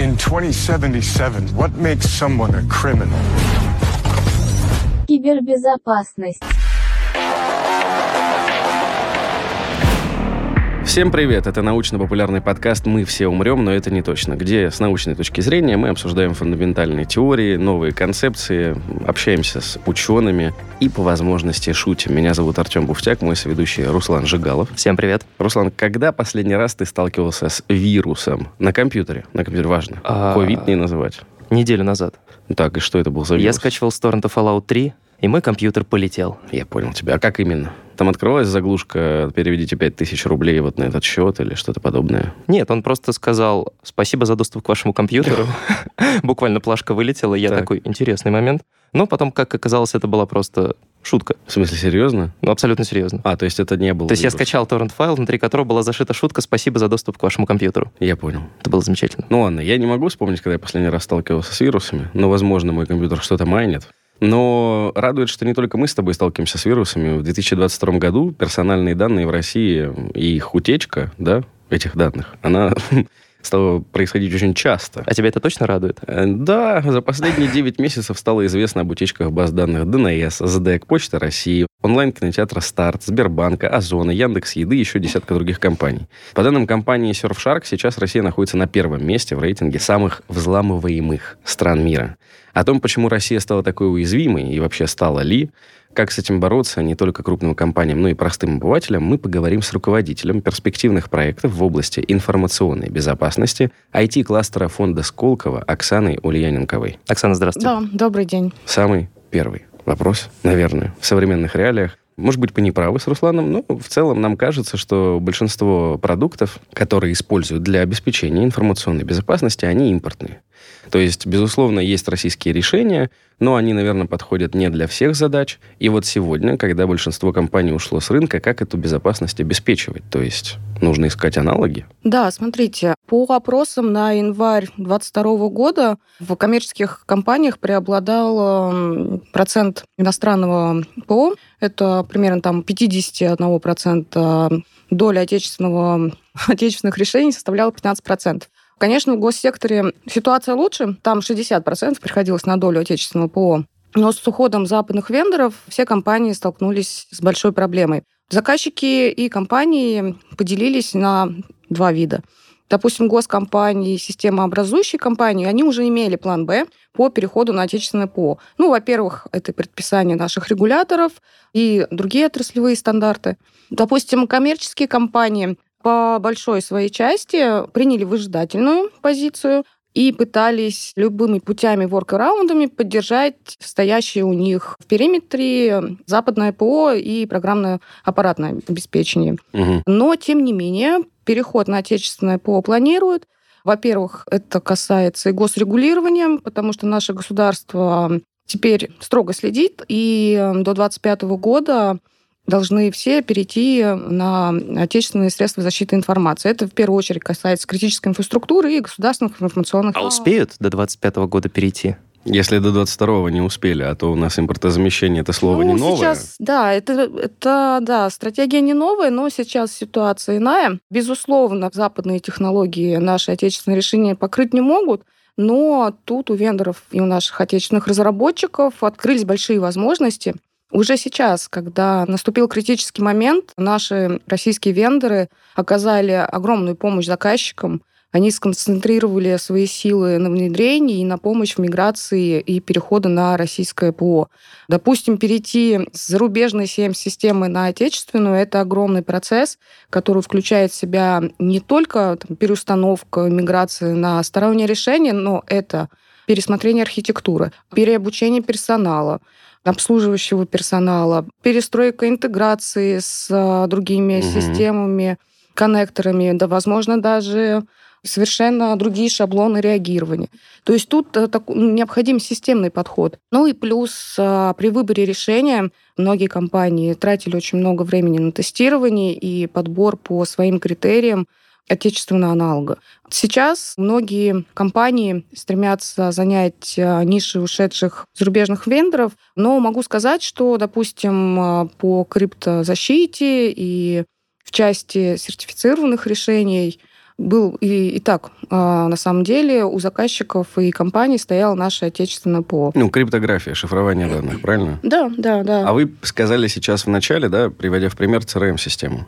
In 2077, what makes someone a criminal? Кибербезопасность. Всем привет! Это научно-популярный подкаст «Мы все умрем, но это не точно», где с научной точки зрения мы обсуждаем фундаментальные теории, новые концепции, общаемся с учеными и по возможности шутим. Меня зовут Артем Буфтяк, мой соведущий Руслан Жигалов. Всем привет. Руслан, когда последний раз ты сталкивался с вирусом на компьютере? На компьютере важно. А, Ковид не называть. Неделю назад. Так, и что это был за вирус? Я скачивал с торрента Fallout 3, и мой компьютер полетел. Я понял тебя. А как именно? Там открывалась заглушка «Переведите 5000 рублей вот на этот счет» или что-то подобное? Нет, он просто сказал «Спасибо за доступ к вашему компьютеру». Буквально плашка вылетела, я Так. такой, интересный момент. Но потом, как оказалось, это была просто шутка. В смысле, серьезно? Ну, абсолютно серьезно. А, то есть это не было То есть я скачал торрент-файл, внутри которого была зашита шутка «Спасибо за доступ к вашему компьютеру». Я понял. Это было замечательно. Ну ладно, я не могу вспомнить, когда я последний раз сталкивался с вирусами, но, возможно, мой компьютер что-то майнит. Но радует, что не только мы с тобой сталкиваемся с вирусами. В 2022 году персональные данные в России и их утечка, да, этих данных, она стала происходить очень часто. А тебя это точно радует? Э, Да, за последние 9 месяцев стало известно об утечках баз данных ДНС, СДЭК, Почта России, онлайн-кинотеатра «Старт», Сбербанка, Озона, Яндекс Еды и еще десятка других компаний. По данным компании Surfshark, сейчас Россия находится на первом месте в рейтинге самых взламываемых стран мира. О том, почему Россия стала такой уязвимой и вообще стала ли, как с этим бороться не только крупным компаниям, но и простым обывателям, мы поговорим с руководителем перспективных проектов в области информационной безопасности IT-кластера фонда Сколково Оксаной Ульяненковой. Оксана, здравствуйте. Да, добрый день. Самый первый вопрос, наверное, в современных реалиях. Может быть, вы не правы с Русланом, но в целом нам кажется, что большинство продуктов, которые используют для обеспечения информационной безопасности, они импортные. То есть, безусловно, есть российские решения, но они, наверное, подходят не для всех задач. И вот сегодня, когда большинство компаний ушло с рынка, как эту безопасность обеспечивать? То есть, нужно искать аналоги? Да, смотрите, по опросам на январь 2022 года в коммерческих компаниях преобладал м, процент иностранного ПО. Это примерно там 51% доля отечественного, отечественных решений составляла 15%. Конечно, в госсекторе ситуация лучше, там 60% приходилось на долю отечественного ПО. Но с уходом западных вендоров все компании столкнулись с большой проблемой. Заказчики и компании поделились на два вида. Допустим, госкомпании, системообразующие компании, они уже имели план «Б» по переходу на отечественное ПО. Ну, во-первых, это предписание наших регуляторов и другие отраслевые стандарты. Допустим, коммерческие компании по большой своей части приняли выжидательную позицию и пытались любыми путями, воркараундами поддержать стоящие у них в периметре западное ПО и программное аппаратное обеспечение. Мгм. Но, тем не менее, переход на отечественное ПО планируют. Во-первых, это касается и госрегулирования, потому что наше государство теперь строго следит, и до 2025 года должны все перейти на отечественные средства защиты информации. Это в первую очередь касается критической инфраструктуры и государственных информационных... А успеют до 25 года перейти? Если до 22-го не успели, а то у нас импортозамещение это слово ну, не новое. сейчас, да, это, это, да, стратегия не новая, но сейчас ситуация иная. Безусловно, западные технологии наши отечественные решения покрыть не могут, но тут у вендоров и у наших отечественных разработчиков открылись большие возможности. Уже сейчас, когда наступил критический момент, наши российские вендоры оказали огромную помощь заказчикам. Они сконцентрировали свои силы на внедрении и на помощь в миграции и перехода на российское ПО. Допустим, перейти с зарубежной CM-системы на отечественную – это огромный процесс, который включает в себя не только там, переустановку, миграцию на стороннее решение, но это пересмотрение архитектуры, переобучение персонала, обслуживающего персонала, перестройка интеграции с а, другими Мгм. системами, коннекторами, да, возможно, даже совершенно другие шаблоны реагирования. То есть тут э, так- необходим системный подход. Ну и плюс а, при выборе решения многие компании тратили очень много времени на тестирование и подбор по своим критериям отечественного аналога. Сейчас многие компании стремятся занять а, ниши ушедших зарубежных вендоров, но могу сказать, что, допустим, а, по криптозащите и в части сертифицированных решений был и, и так. А, на самом деле у заказчиков и компаний стояло наше отечественное ПО. Ну, криптография, шифрование данных, правильно? Да, да, да. А вы сказали сейчас в начале, да, приводя в пример CRM-систему.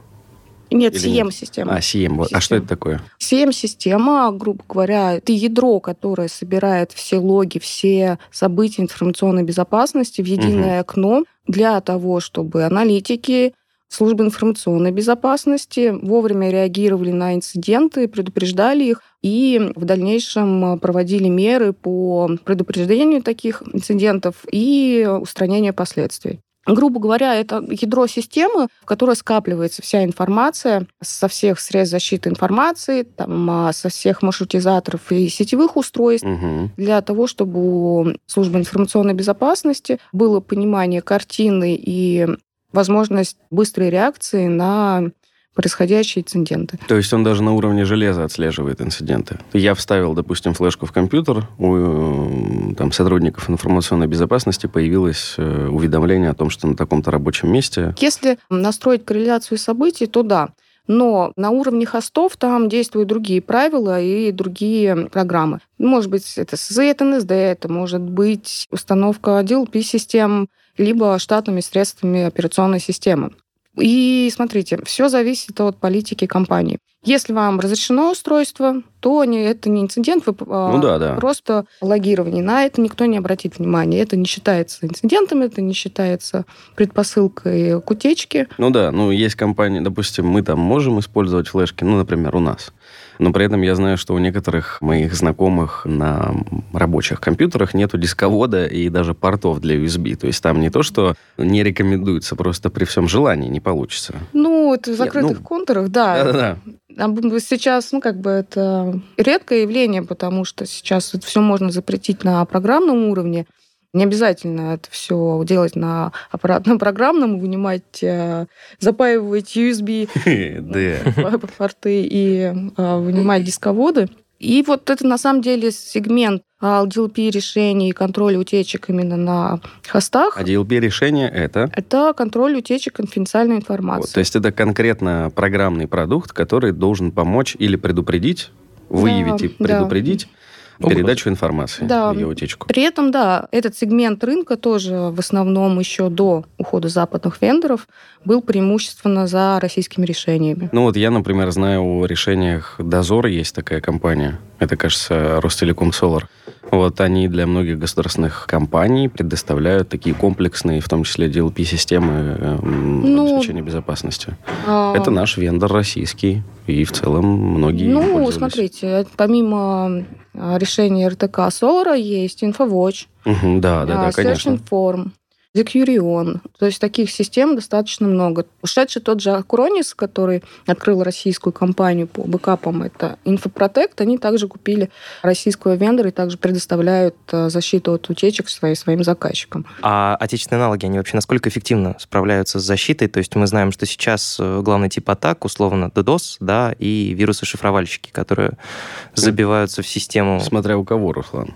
Нет? CM-система. А, CM. вот. А что это такое? CM-система, грубо говоря, это ядро, которое собирает все логи, все события информационной безопасности в единое окно для того, чтобы аналитики, службы информационной безопасности вовремя реагировали на инциденты, предупреждали их и в дальнейшем проводили меры по предупреждению таких инцидентов и устранению последствий. Грубо говоря, это ядро системы, в которой скапливается вся информация со всех средств защиты информации, там, а, со всех маршрутизаторов и сетевых устройств, Мгм. для того, чтобы у службы информационной безопасности было понимание картины и возможность быстрой реакции на происходящие инциденты. То есть он даже на уровне железа отслеживает инциденты. Я вставил, допустим, флешку в компьютер, у э, там, сотрудников информационной безопасности появилось э, уведомление о том, что на таком-то рабочем месте... Если настроить корреляцию событий, то да. Но на уровне хостов там действуют другие правила и другие программы. Может быть, это это NSD, это может быть установка DLP-систем, либо штатными средствами операционной системы. И смотрите, все зависит от политики компании. Если вам разрешено устройство, то не, это не инцидент, вы а, Ну да, да. просто логирование. На это никто не обратит внимания. Это не считается инцидентом, это не считается предпосылкой к утечке. Ну да, ну есть компании, допустим, мы там можем использовать флешки, ну, например, у нас. Но при этом я знаю, что у некоторых моих знакомых на рабочих компьютерах нету дисковода и даже портов для USB. То есть там не то, что не рекомендуется, просто при всем желании не получится. Ну, это в закрытых ну, контурах, да. Да-да-да. А Сейчас, ну, как бы это редкое явление, потому что сейчас это все можно запретить на программном уровне. Не обязательно это все делать на аппаратном программном, вынимать, э, запаивать USB Да. порты и э, вынимать дисководы. И вот это на самом деле сегмент LDLP решений и контроля утечек именно на хостах. А DLP решение это... Это контроль утечек конфиденциальной информации. Вот, то есть это конкретно программный продукт, который должен помочь или предупредить, выявить и да. предупредить Угрозу. Передачу информации, Да. ее утечку. При этом, да, этот сегмент рынка тоже в основном еще до ухода западных вендоров был преимущественно за российскими решениями. Ну вот я, например, знаю о решениях Дозор, есть такая компания, это, кажется, Ростелеком Солар. Вот они для многих государственных компаний предоставляют такие комплексные, в том числе DLP-системы э, м, Ну, обеспечения безопасности. А, Это наш вендор российский, и в целом многие Ну, смотрите, помимо а, решения РТК Солара есть InfoWatch, Мгм, да, да, да, а, конечно. Search Inform, Decurion. То есть таких систем достаточно много. Ушедший тот же Acronis, который открыл российскую компанию по бэкапам, это Infoprotect, они также купили российского вендора и также предоставляют а, защиту от утечек своим, своим заказчикам. А отечественные аналоги, они вообще насколько эффективно справляются с защитой? То есть мы знаем, что сейчас э, главный тип атак, условно, DDoS, да, и вирусы-шифровальщики, которые забиваются в систему. Смотря у кого, Руслан.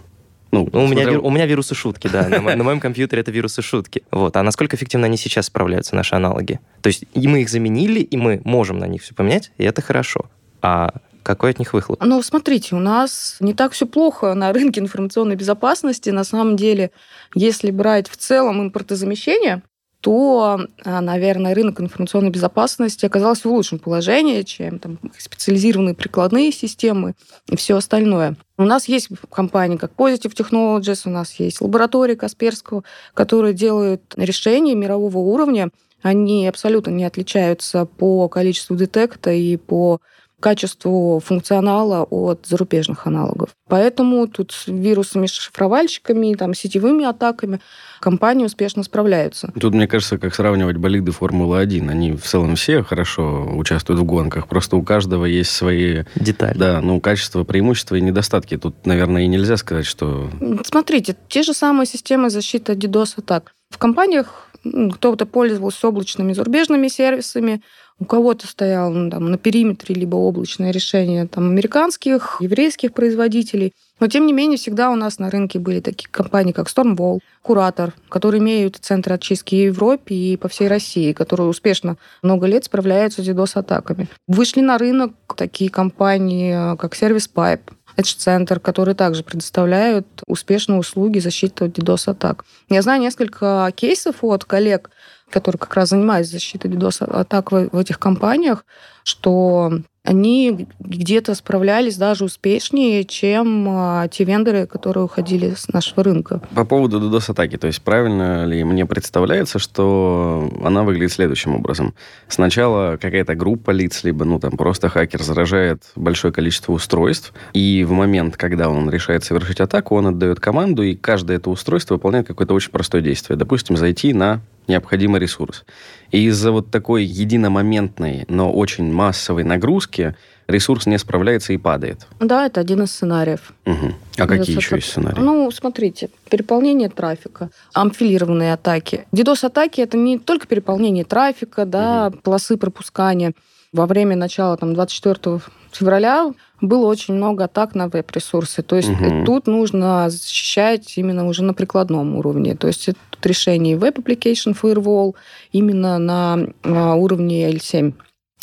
Ну, Ну, у, меня, смотря- у меня вирусы шутки, да. На, на моем компьютере это вирусы шутки. Вот. А насколько эффективно они сейчас справляются, наши аналоги? То есть и мы их заменили, и мы можем на них все поменять, и это хорошо. А какой от них выхлоп? Ну, смотрите, у нас не так все плохо на рынке информационной безопасности. На самом деле, если брать в целом импортозамещение, то, а, наверное, рынок информационной безопасности оказался в лучшем положении, чем там, специализированные прикладные системы и все остальное. У нас есть компании, как Positive Technologies, у нас есть лаборатории Касперского, которые делают решения мирового уровня. Они абсолютно не отличаются по количеству детекта и по качеству функционала от зарубежных аналогов. Поэтому тут с вирусами, шифровальщиками, там, сетевыми атаками компании успешно справляются. Тут, мне кажется, как сравнивать болиды Формулы-1. Они в целом все хорошо участвуют в гонках, просто у каждого есть свои, Деталь. да, ну, качества, преимущества и недостатки. Тут, наверное, и нельзя сказать, что... Смотрите, те же самые системы защиты от DDoS-атак. В компаниях кто-то пользовался облачными зарубежными сервисами, У кого-то стояло ну, там, на периметре либо облачное решение там, американских, еврейских производителей. Но, тем не менее, всегда у нас на рынке были такие компании, как Stormwall, Куратор, которые имеют центры очистки в Европе и по всей России, которые успешно много лет справляются с DDoS-атаками. Вышли на рынок такие компании, как Service Pipe, Edge-центр, которые также предоставляют успешные услуги защиты от DDoS-атак. Я знаю несколько кейсов от коллег, которые как раз занимаются защитой DDoS-атак в этих компаниях, что они где-то справлялись даже успешнее, чем а, те вендоры, которые уходили с нашего рынка. По поводу DDoS-атаки, то есть правильно ли мне представляется, что она выглядит следующим образом. Сначала какая-то группа лиц, либо ну там просто хакер заражает большое количество устройств, и в момент, когда он решает совершить атаку, он отдает команду, и каждое это устройство выполняет какое-то очень простое действие. Допустим, зайти на необходимый ресурс. И из-за вот такой единомоментной, но очень массовой нагрузки ресурс не справляется и падает. Да, это один из сценариев. Угу. А какие еще есть сценарии? Ну, смотрите, переполнение трафика, амфилированные атаки. DDoS-атаки — это не только переполнение трафика, да, угу. полосы пропускания. Во время начала там, 24 февраля было очень много атак на веб-ресурсы. То есть угу. тут нужно защищать именно уже на прикладном уровне. То есть это решение Web Application Firewall именно на, на уровне L7.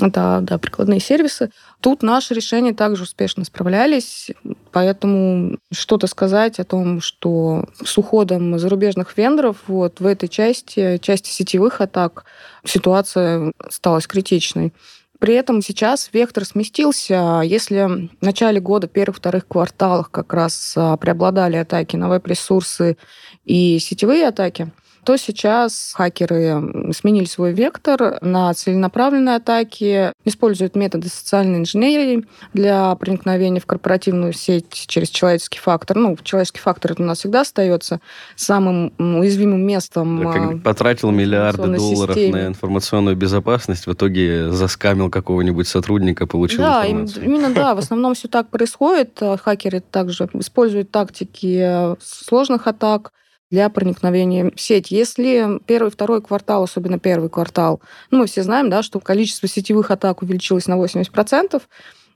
Это да, прикладные сервисы. Тут наши решения также успешно справлялись, поэтому что-то сказать о том, что с уходом зарубежных вендоров вот в этой части, части сетевых атак, ситуация стала критичной. При этом сейчас вектор сместился. Если в начале года, первых-вторых кварталах как раз а, преобладали атаки на веб-ресурсы и сетевые атаки, то сейчас хакеры сменили свой вектор на целенаправленные атаки, используют методы социальной инженерии для проникновения в корпоративную сеть через человеческий фактор. Ну, человеческий фактор это у нас всегда остается самым уязвимым местом. Да, как потратил миллиарды долларов системе. на информационную безопасность, в итоге заскамил какого-нибудь сотрудника, получил да, информацию. именно да, в основном все так происходит. Хакеры также используют тактики сложных атак, для проникновения в сеть. Если первый, второй квартал, особенно первый квартал, ну, мы все знаем, да, что количество сетевых атак увеличилось на 80%,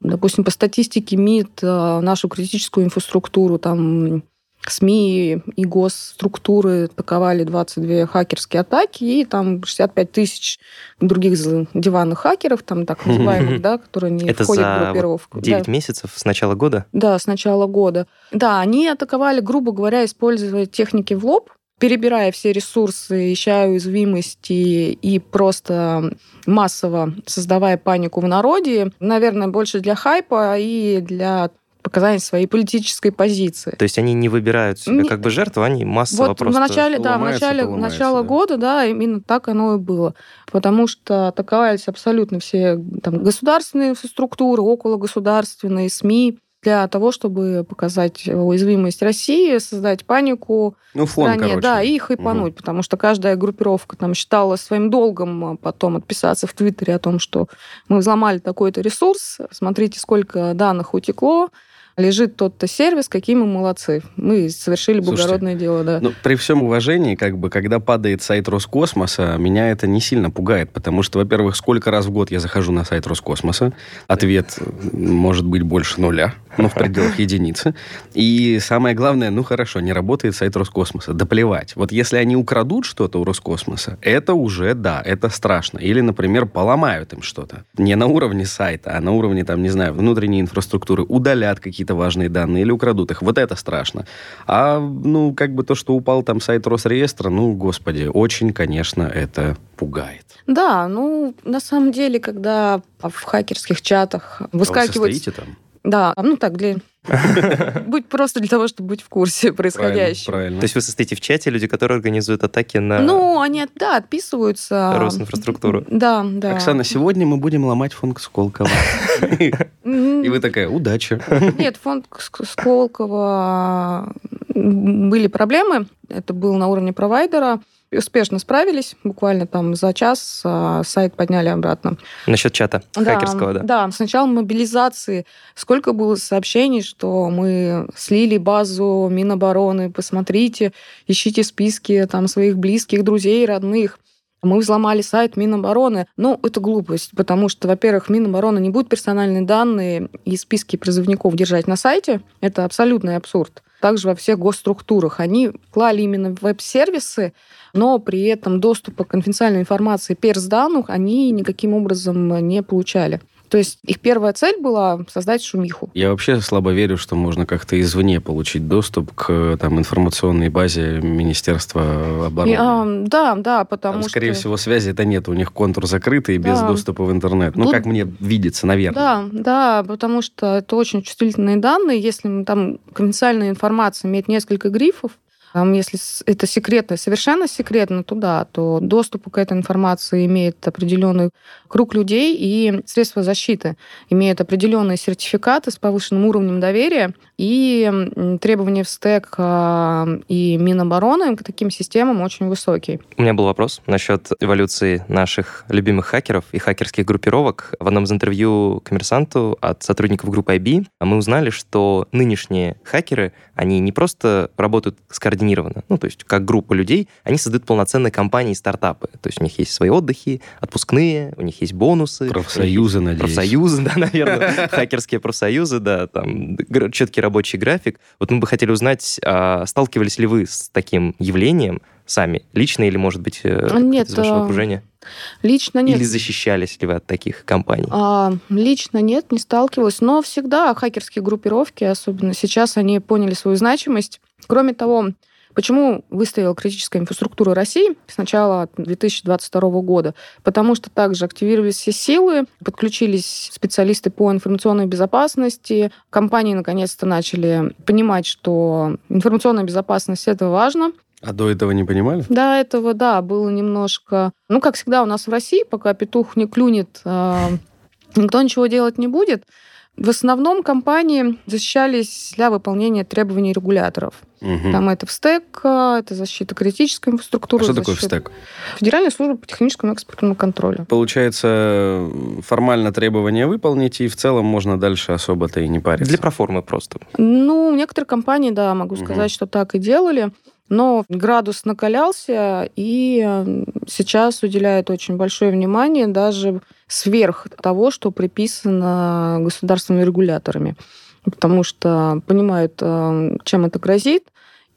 допустим, по статистике МИД э, нашу критическую инфраструктуру там СМИ и госструктуры атаковали 22 хакерские атаки, и там 65 тысяч других диванных хакеров, там так называемых, да, которые не Это входят за в группировку. 9 да. месяцев с начала года? Да, с начала года. Да, они атаковали, грубо говоря, используя техники в лоб, перебирая все ресурсы, ища уязвимости и просто массово создавая панику в народе, наверное, больше для хайпа и для показания своей политической позиции. То есть они не выбирают себя не... как бы жертву, они массово вот просто... в начале, да, в начале начала да. года, да, именно так оно и было. Потому что атаковались абсолютно все там, государственные структуры, около государственные, СМИ, для того, чтобы показать уязвимость России, создать панику ну, фон, в стране, короче. да, и их хайпануть, угу. потому что каждая группировка там считала своим долгом а, потом отписаться в Твиттере о том, что мы взломали такой-то ресурс, смотрите, сколько данных утекло, лежит тот-то сервис, какие мы молодцы. Мы совершили благородное дело, да. Ну, при всем уважении, как бы, когда падает сайт Роскосмоса, меня это не сильно пугает, потому что, во-первых, сколько раз в год я захожу на сайт Роскосмоса, ответ может быть больше нуля, ну, в пределах единицы. И самое главное, ну, хорошо, не работает сайт Роскосмоса, да плевать. Вот если они украдут что-то у Роскосмоса, это уже, да, это страшно. Или, например, поломают им что-то. Не на уровне сайта, а на уровне, там, не знаю, внутренней инфраструктуры, удалят какие-то важные данные или украдут их. Вот это страшно. А, ну, как бы то, что упал там сайт Росреестра, ну, господи, очень, конечно, это пугает. Да, ну, на самом деле, когда в хакерских чатах выскакивают... А вы там? Да, ну так, для... Будь просто для того, чтобы быть в курсе происходящего. Правильно, То есть вы состоите в чате, люди, которые организуют атаки на... Ну, они, да, отписываются. Росинфраструктуру. Да, да. Оксана, сегодня мы будем ломать фонд Сколково. И вы такая, удачи. Нет, фонд Сколково были проблемы. Это было на уровне провайдера успешно справились. Буквально там за час а, сайт подняли обратно. Насчет чата да, хакерского, да? Да, сначала мобилизации. Сколько было сообщений, что мы слили базу Минобороны, посмотрите, ищите списки там своих близких, друзей, родных. Мы взломали сайт Минобороны. Ну, это глупость, потому что, во-первых, Минобороны не будет персональные данные и списки призывников держать на сайте. Это абсолютный абсурд. Также во всех госструктурах. Они клали именно веб-сервисы, но при этом доступа к конфиденциальной информации перс-данных они никаким образом не получали. То есть их первая цель была создать шумиху. Я вообще слабо верю, что можно как-то извне получить доступ к там, информационной базе Министерства обороны. И, а, да, да, потому там, что... Скорее всего, связи это нет. У них контур закрытый, да. без доступа в интернет. Ну, Тут... как мне видится, наверное. Да, да, потому что это очень чувствительные данные. Если там конфиденциальная информация имеет несколько грифов, если это секретно, совершенно секретно, то да, то доступ к этой информации имеет определенный круг людей, и средства защиты имеют определенные сертификаты с повышенным уровнем доверия, и требования в стек а, и Минобороны к таким системам очень высокие. У меня был вопрос насчет эволюции наших любимых хакеров и хакерских группировок. В одном из интервью коммерсанту от сотрудников группы IB мы узнали, что нынешние хакеры, они не просто работают скоординированно, ну, то есть как группа людей, они создают полноценные компании и стартапы. То есть у них есть свои отдыхи, отпускные, у них есть бонусы. Профсоюзы, надеюсь. Профсоюзы, да, наверное. Хакерские профсоюзы, да, там четкий рабочий график. Вот мы бы хотели узнать, а сталкивались ли вы с таким явлением сами, лично или, может быть, э, нет, из вашего а, окружения? Лично нет. Или защищались ли вы от таких компаний? А, лично нет, не сталкивалась. Но всегда хакерские группировки, особенно сейчас, они поняли свою значимость. Кроме того, Почему выставила критическая инфраструктура России с начала 2022 года? Потому что также активировались все силы, подключились специалисты по информационной безопасности, компании наконец-то начали понимать, что информационная безопасность это важно, а до этого не понимали? До этого, да, было немножко... Ну, как всегда у нас в России, пока петух не клюнет, а, никто ничего делать не будет. В основном компании защищались для выполнения требований регуляторов. Угу. Там это в стек, это защита критической инфраструктуры. А что такое в стек? Федеральная служба по техническому экспортному контролю. Получается, формально требования выполнить, и в целом можно дальше особо-то и не париться. Для проформы просто. Ну, некоторые компании, да, могу сказать, угу. что так и делали. Но градус накалялся, и сейчас уделяют очень большое внимание даже сверх того, что приписано государственными регуляторами. Потому что понимают, э, чем это грозит,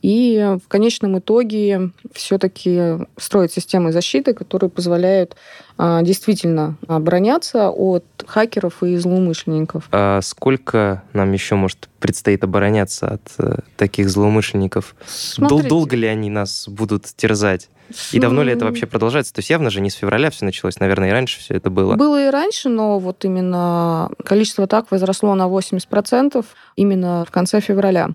и в конечном итоге все-таки строить системы защиты, которые позволяют а, действительно обороняться от хакеров и злоумышленников. А сколько нам еще, может, предстоит обороняться от а, таких злоумышленников? Дол- долго ли они нас будут терзать? И давно ли это вообще продолжается? То есть явно же не с февраля все началось, наверное, и раньше все это было. Было и раньше, но вот именно количество атак возросло на 80% именно в конце февраля.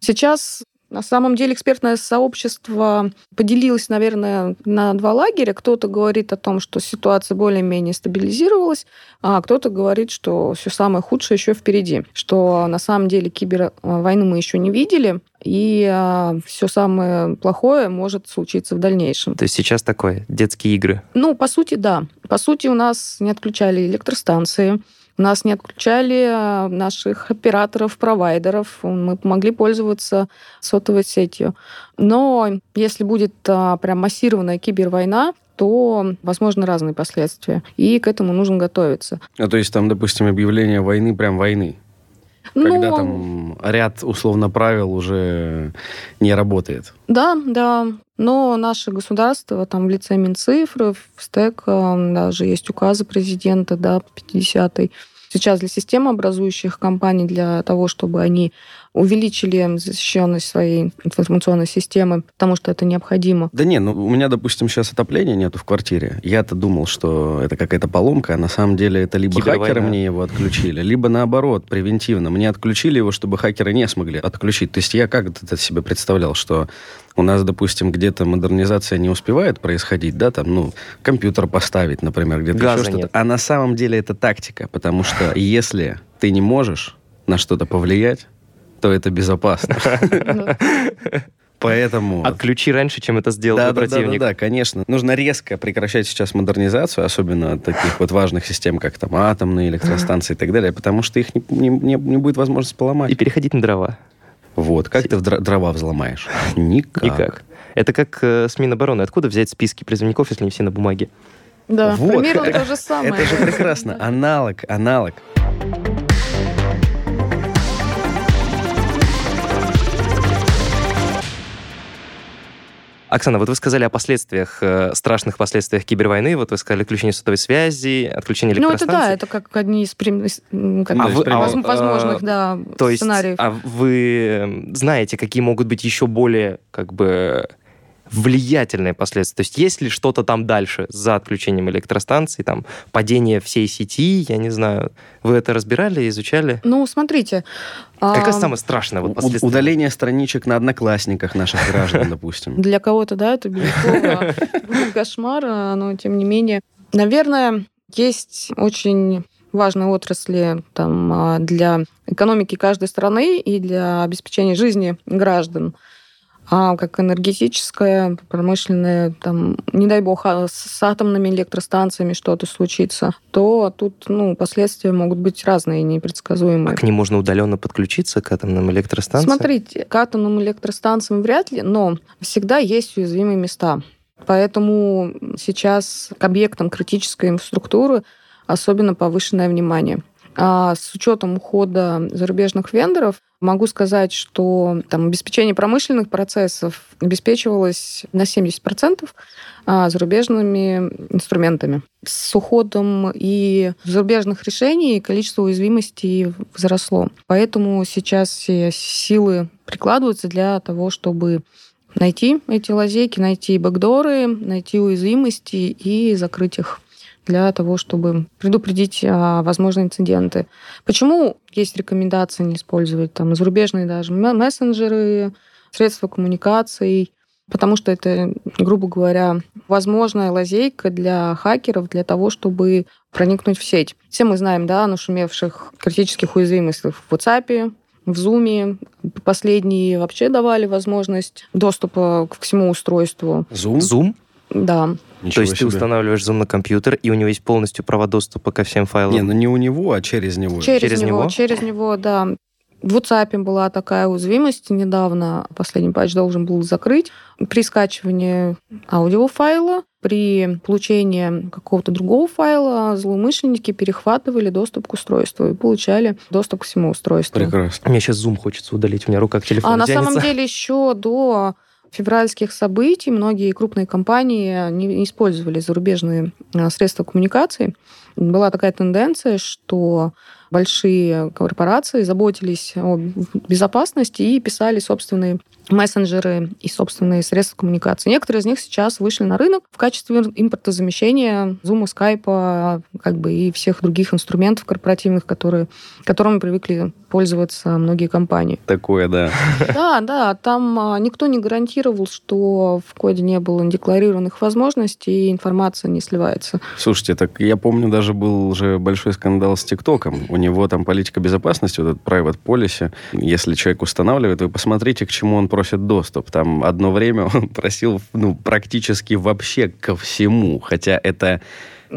Сейчас на самом деле экспертное сообщество поделилось, наверное, на два лагеря. Кто-то говорит о том, что ситуация более-менее стабилизировалась, а кто-то говорит, что все самое худшее еще впереди, что на самом деле кибервойны мы еще не видели, и а, все самое плохое может случиться в дальнейшем. То есть сейчас такое, детские игры? Ну, по сути, да. По сути, у нас не отключали электростанции, нас не отключали а, наших операторов, провайдеров. Мы помогли пользоваться сотовой сетью. Но если будет а, прям массированная кибервойна, то возможны разные последствия. И к этому нужно готовиться. А то есть там, допустим, объявление войны, прям войны? Когда ну, там ряд условно правил уже не работает. Да, да. Но наше государство, там в лице Минцифры, в СТЭК даже есть указы президента, да, 50-й. Сейчас для системообразующих компаний, для того, чтобы они увеличили защищенность своей информационной системы, потому что это необходимо. Да не, ну у меня, допустим, сейчас отопления нету в квартире. Я-то думал, что это какая-то поломка, а на самом деле это либо хакеры мне его отключили, либо наоборот, превентивно. Мне отключили его, чтобы хакеры не смогли отключить. То есть я как это себе представлял, что у нас, допустим, где-то модернизация не успевает происходить, да, там, ну, компьютер поставить, например, где-то Газа еще что-то. А на самом деле это тактика, потому что если ты не можешь на что-то повлиять, то это безопасно. Поэтому... Отключи раньше, чем это сделал да, да, противник. Да, да, да, конечно. Нужно резко прекращать сейчас модернизацию, особенно таких вот важных систем, как там атомные электростанции и так далее, потому что их не, не, не, не будет возможности поломать. И переходить на дрова. Вот. Как ты дрова взломаешь? Никак. Никак. Это как э, с Минобороны. Откуда взять списки призывников, если не все на бумаге? Да, Вот. примерно то же самое. Это же прекрасно. Аналог, аналог. Оксана, вот вы сказали о последствиях, э, страшных последствиях кибервойны. Вот вы сказали отключение сотовой связи, отключение Ну, это да, это как одни из прем- из, м, как А вы- а, воз- возможных, да, То есть, сценариев. а вы знаете, какие могут быть еще более, как бы, влиятельные последствия? То есть есть ли что-то там дальше за отключением электростанций, там, падение всей сети, я не знаю. Вы это разбирали, изучали? Ну, смотрите. Какое а, самое страшное вот последствие? Удаление страничек на одноклассниках наших граждан, допустим. Для кого-то, да, это, безусловно, будет кошмар, но тем не менее. Наверное, есть очень важные отрасли там, а, для экономики каждой страны и для обеспечения жизни граждан. А как энергетическая, промышленная, там, не дай бог, а с атомными электростанциями что-то случится, то тут ну, последствия могут быть разные, А непредсказуемые. к ним можно удаленно подключиться, к атомным электростанциям? Смотрите, к атомным электростанциям вряд ли, но всегда есть уязвимые места. Поэтому сейчас к объектам критической инфраструктуры особенно повышенное внимание. А с учетом ухода зарубежных вендоров могу сказать, что там, обеспечение промышленных процессов обеспечивалось на 70% а, зарубежными инструментами. С уходом и зарубежных решений количество уязвимостей возросло. Поэтому сейчас все силы прикладываются для того, чтобы найти эти лазейки, найти бэкдоры, найти уязвимости и закрыть их для того, чтобы предупредить а, возможные инциденты. Почему есть рекомендация не использовать там зарубежные даже мессенджеры, средства коммуникаций? Потому что это, грубо говоря, возможная лазейка для хакеров для того, чтобы проникнуть в сеть. Все мы знаем, да, о нашумевших критических уязвимостях в WhatsApp, в Zoom. Последние вообще давали возможность доступа к всему устройству. Зум? Зум? Да. То Ничего есть ты себе. устанавливаешь Zoom на компьютер, и у него есть полностью права доступа ко всем файлам? Не, ну не у него, а через него. Через, Через него, него? Через него, да. В WhatsApp была такая уязвимость недавно. Последний патч должен был закрыть. При скачивании аудиофайла, при получении какого-то другого файла злоумышленники перехватывали доступ к устройству и получали доступ к всему устройству. Прекрасно. Мне сейчас Zoom хочется удалить, у меня рука к телефону А на тянется. самом деле еще до февральских событий многие крупные компании не использовали зарубежные а, средства коммуникации. Была такая тенденция, что большие корпорации заботились о безопасности и писали собственные мессенджеры и собственные средства коммуникации. Некоторые из них сейчас вышли на рынок в качестве импортозамещения Zoom, Skype, как бы и всех других инструментов корпоративных, которые, которыми привыкли пользоваться многие компании. Такое, да. Да, да, там а, никто не гарантировал, что в коде не было декларированных возможностей и информация не сливается. Слушайте, так я помню, даже был уже большой скандал с ТикТоком. У него там политика безопасности, вот этот private policy. Если человек устанавливает, вы посмотрите, к чему он просит доступ. Там одно время он просил ну, практически вообще ко всему. Хотя это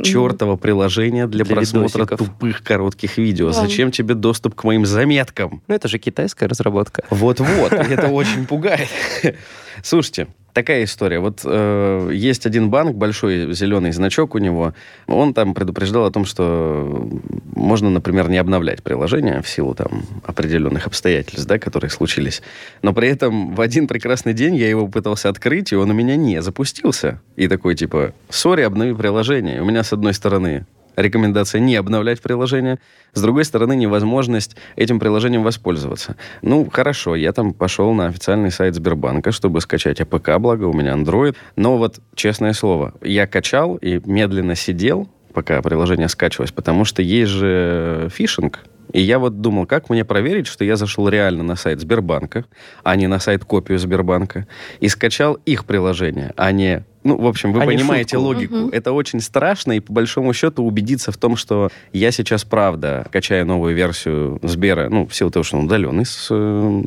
чертово приложение для, Для просмотра видосиков. тупых коротких видео. Да. Зачем тебе доступ к моим заметкам? Ну, это же китайская разработка. Вот-вот, это очень пугает. Слушайте, такая история. Вот э, есть один банк, большой зеленый значок у него. Он там предупреждал о том, что можно, например, не обновлять приложение в силу там определенных обстоятельств, да, которые случились. Но при этом в один прекрасный день я его пытался открыть, и он у меня не запустился. И такой типа, сори, обнови приложение. У меня с одной стороны рекомендация не обновлять приложение, с другой стороны, невозможность этим приложением воспользоваться. Ну, хорошо, я там пошел на официальный сайт Сбербанка, чтобы скачать APK, благо у меня Android. Но вот, честное слово, я качал и медленно сидел, пока приложение скачивалось, потому что есть же фишинг. И я вот думал, как мне проверить, что я зашел реально на сайт Сбербанка, а не на сайт копию Сбербанка, и скачал их приложение, а не... Ну, в общем, вы А понимаете шутку. логику. Мгм. Это очень страшно, и по большому счету убедиться в том, что я сейчас, правда, качая новую версию Сбера, ну, в силу того, что он удаленный с э,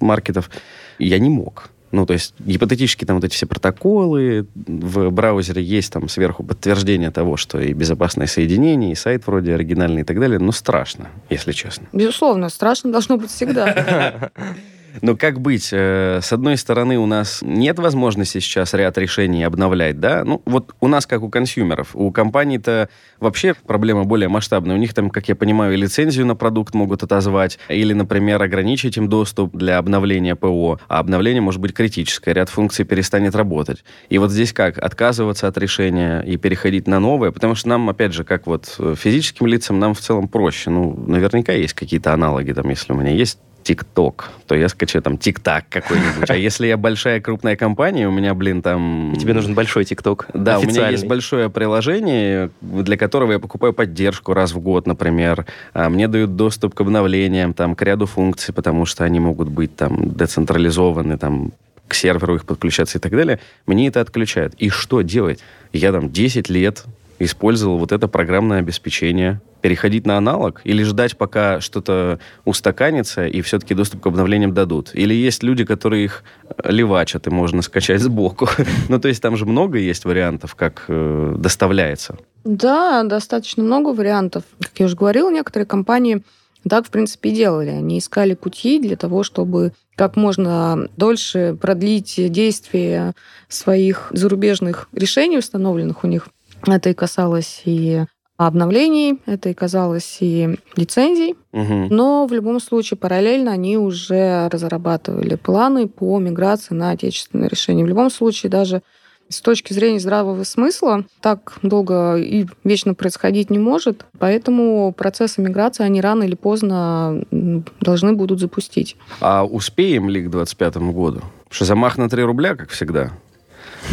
маркетов, я не мог. Ну, то есть, гипотетически там вот эти все протоколы, в браузере есть там сверху подтверждение того, что и безопасное соединение, и сайт вроде оригинальный и так далее, но страшно, если честно. Безусловно, страшно должно быть всегда. Но как быть? Э, с одной стороны, у нас нет возможности сейчас ряд решений обновлять, да? Ну, вот у нас, как у консюмеров, у компаний-то вообще проблема более масштабная. У них там, как я понимаю, лицензию на продукт могут отозвать, или, например, ограничить им доступ для обновления ПО, а обновление может быть критическое, ряд функций перестанет работать. И вот здесь как? Отказываться от решения и переходить на новое, потому что нам, опять же, как вот э, физическим лицам, нам в целом проще. Ну, наверняка есть какие-то аналоги, там, если у меня есть ТикТок, то я скачаю там ТикТак какой-нибудь. А если я большая крупная компания, у меня, блин, там... И тебе нужен большой ТикТок. Да, у меня есть большое приложение, для которого я покупаю поддержку раз в год, например. А мне дают доступ к обновлениям, там, к ряду функций, потому что они могут быть там децентрализованы, там, к серверу их подключаться и так далее. Мне это отключают. И что делать? Я там 10 лет использовал вот это программное обеспечение, переходить на аналог или ждать, пока что-то устаканится и все-таки доступ к обновлениям дадут? Или есть люди, которые их э, левачат и можно скачать сбоку? ну, то есть там же много есть вариантов, как э, доставляется. Да, достаточно много вариантов. Как я уже говорила, некоторые компании так, в принципе, и делали. Они искали пути для того, чтобы как можно дольше продлить действие своих зарубежных решений, установленных у них это и касалось и обновлений, это и казалось и лицензий. Угу. Но в любом случае параллельно они уже разрабатывали планы по миграции на отечественные решения. В любом случае даже с точки зрения здравого смысла так долго и вечно происходить не может, поэтому процессы миграции они рано или поздно должны будут запустить. А успеем ли к 2025 году? Что замах на 3 рубля, как всегда?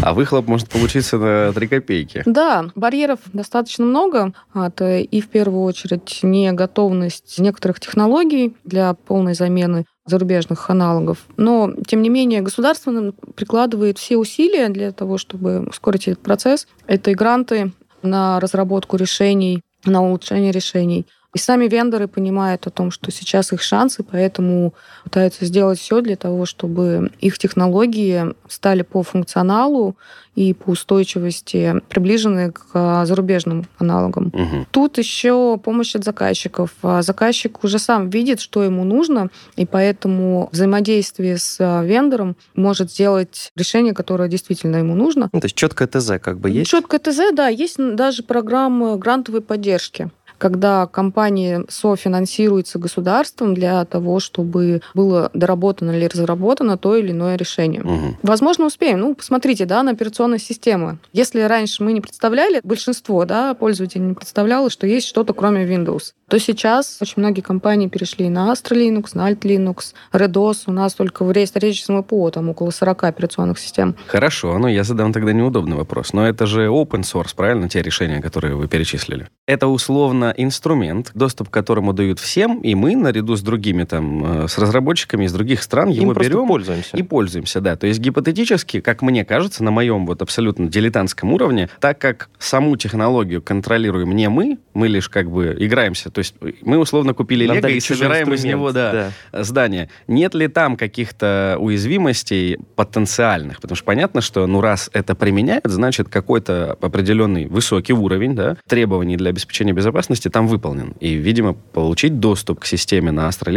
А выхлоп может получиться на 3 копейки. Да, барьеров достаточно много. Это и в первую очередь не готовность некоторых технологий для полной замены зарубежных аналогов. Но, тем не менее, государство прикладывает все усилия для того, чтобы ускорить этот процесс. Это и гранты на разработку решений, на улучшение решений. И сами вендоры понимают о том, что сейчас их шансы, поэтому пытаются сделать все для того, чтобы их технологии стали по функционалу и по устойчивости приближены к зарубежным аналогам. Угу. Тут еще помощь от заказчиков. А заказчик уже сам видит, что ему нужно, и поэтому взаимодействие с вендором может сделать решение, которое действительно ему нужно. Ну, то есть четкое ТЗ как бы есть? Четкое ТЗ, да. Есть даже программы грантовой поддержки когда компания софинансируется государством для того, чтобы было доработано или разработано то или иное решение. Угу. Возможно, успеем. Ну, посмотрите, да, на операционные системы. Если раньше мы не представляли, большинство да, пользователей не представляло, что есть что-то кроме Windows, то сейчас очень многие компании перешли на Astra Linux, на Alt Linux, RedOS. У нас только в реестре ПО там около 40 операционных систем. Хорошо, но я задам тогда неудобный вопрос. Но это же open source, правильно, те решения, которые вы перечислили? Это условно инструмент, доступ к которому дают всем, и мы, наряду с другими там, э, с разработчиками из других стран, Им его берем пользуемся. и пользуемся, да. То есть гипотетически, как мне кажется, на моем вот абсолютно дилетантском уровне, так как саму технологию контролируем не мы, мы лишь как бы играемся, то есть мы условно купили Лего и собираем из него да, да. здание. Нет ли там каких-то уязвимостей потенциальных? Потому что понятно, что ну раз это применяют, значит какой-то определенный высокий уровень да, требований для обеспечения безопасности там выполнен. И, видимо, получить доступ к системе на Astra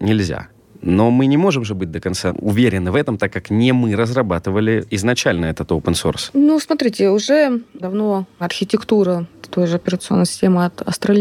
нельзя. Но мы не можем же быть до конца уверены в этом, так как не мы разрабатывали изначально этот open source. Ну, смотрите, уже давно архитектура той же операционной системы от Astra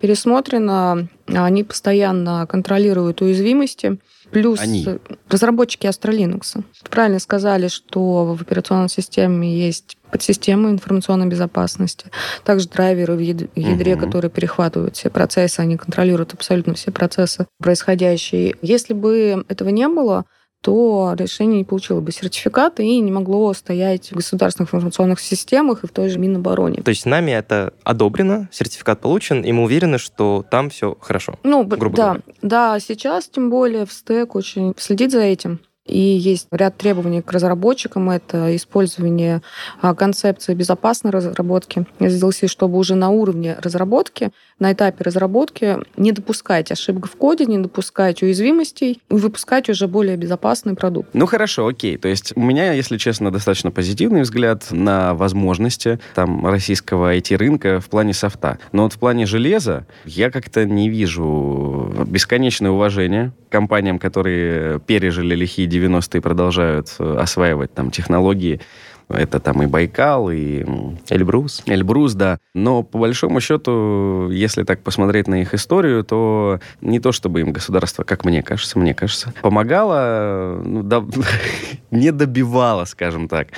пересмотрена. Они постоянно контролируют уязвимости. Плюс Они. разработчики Astra Linux правильно сказали, что в операционной системе есть подсистемы информационной безопасности, также драйверы в ядре, угу. которые перехватывают все процессы, они контролируют абсолютно все процессы происходящие. Если бы этого не было, то решение не получило бы сертификата и не могло стоять в государственных информационных системах и в той же Минобороне. То есть нами это одобрено, сертификат получен, и мы уверены, что там все хорошо. Ну, грубо да, говоря. да, сейчас тем более в стек очень следит за этим. И есть ряд требований к разработчикам. Это использование а, концепции безопасной разработки SDLC, чтобы уже на уровне разработки, на этапе разработки не допускать ошибок в коде, не допускать уязвимостей, выпускать уже более безопасный продукт. Ну хорошо, окей. То есть у меня, если честно, достаточно позитивный взгляд на возможности там российского IT-рынка в плане софта. Но вот в плане железа я как-то не вижу бесконечное уважение компаниям, которые пережили лихие 90-е и продолжают э, осваивать там технологии. Это там и Байкал, и Эльбрус. Эльбрус, да. Но по большому счету, если так посмотреть на их историю, то не то чтобы им государство, как мне кажется, мне кажется, помогало, ну, да, не добивало, скажем так.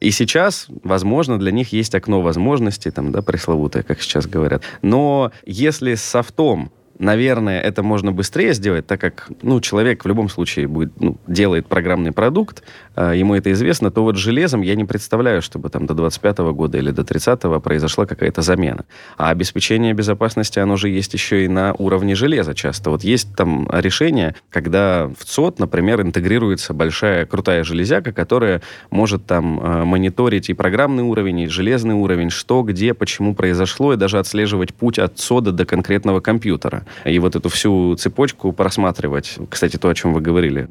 И сейчас, возможно, для них есть окно возможностей, там, да, пресловутое, как сейчас говорят. Но если с софтом наверное, это можно быстрее сделать, так как, ну, человек в любом случае будет, ну, делает программный продукт, э, ему это известно, то вот железом я не представляю, чтобы там до 25 года или до 30-го произошла какая-то замена. А обеспечение безопасности, оно же есть еще и на уровне железа часто. Вот есть там решение, когда в ЦОД, например, интегрируется большая крутая железяка, которая может там э, мониторить и программный уровень, и железный уровень, что, где, почему произошло, и даже отслеживать путь от ЦОДа до конкретного компьютера и вот эту всю цепочку просматривать. Кстати, то, о чем вы говорили,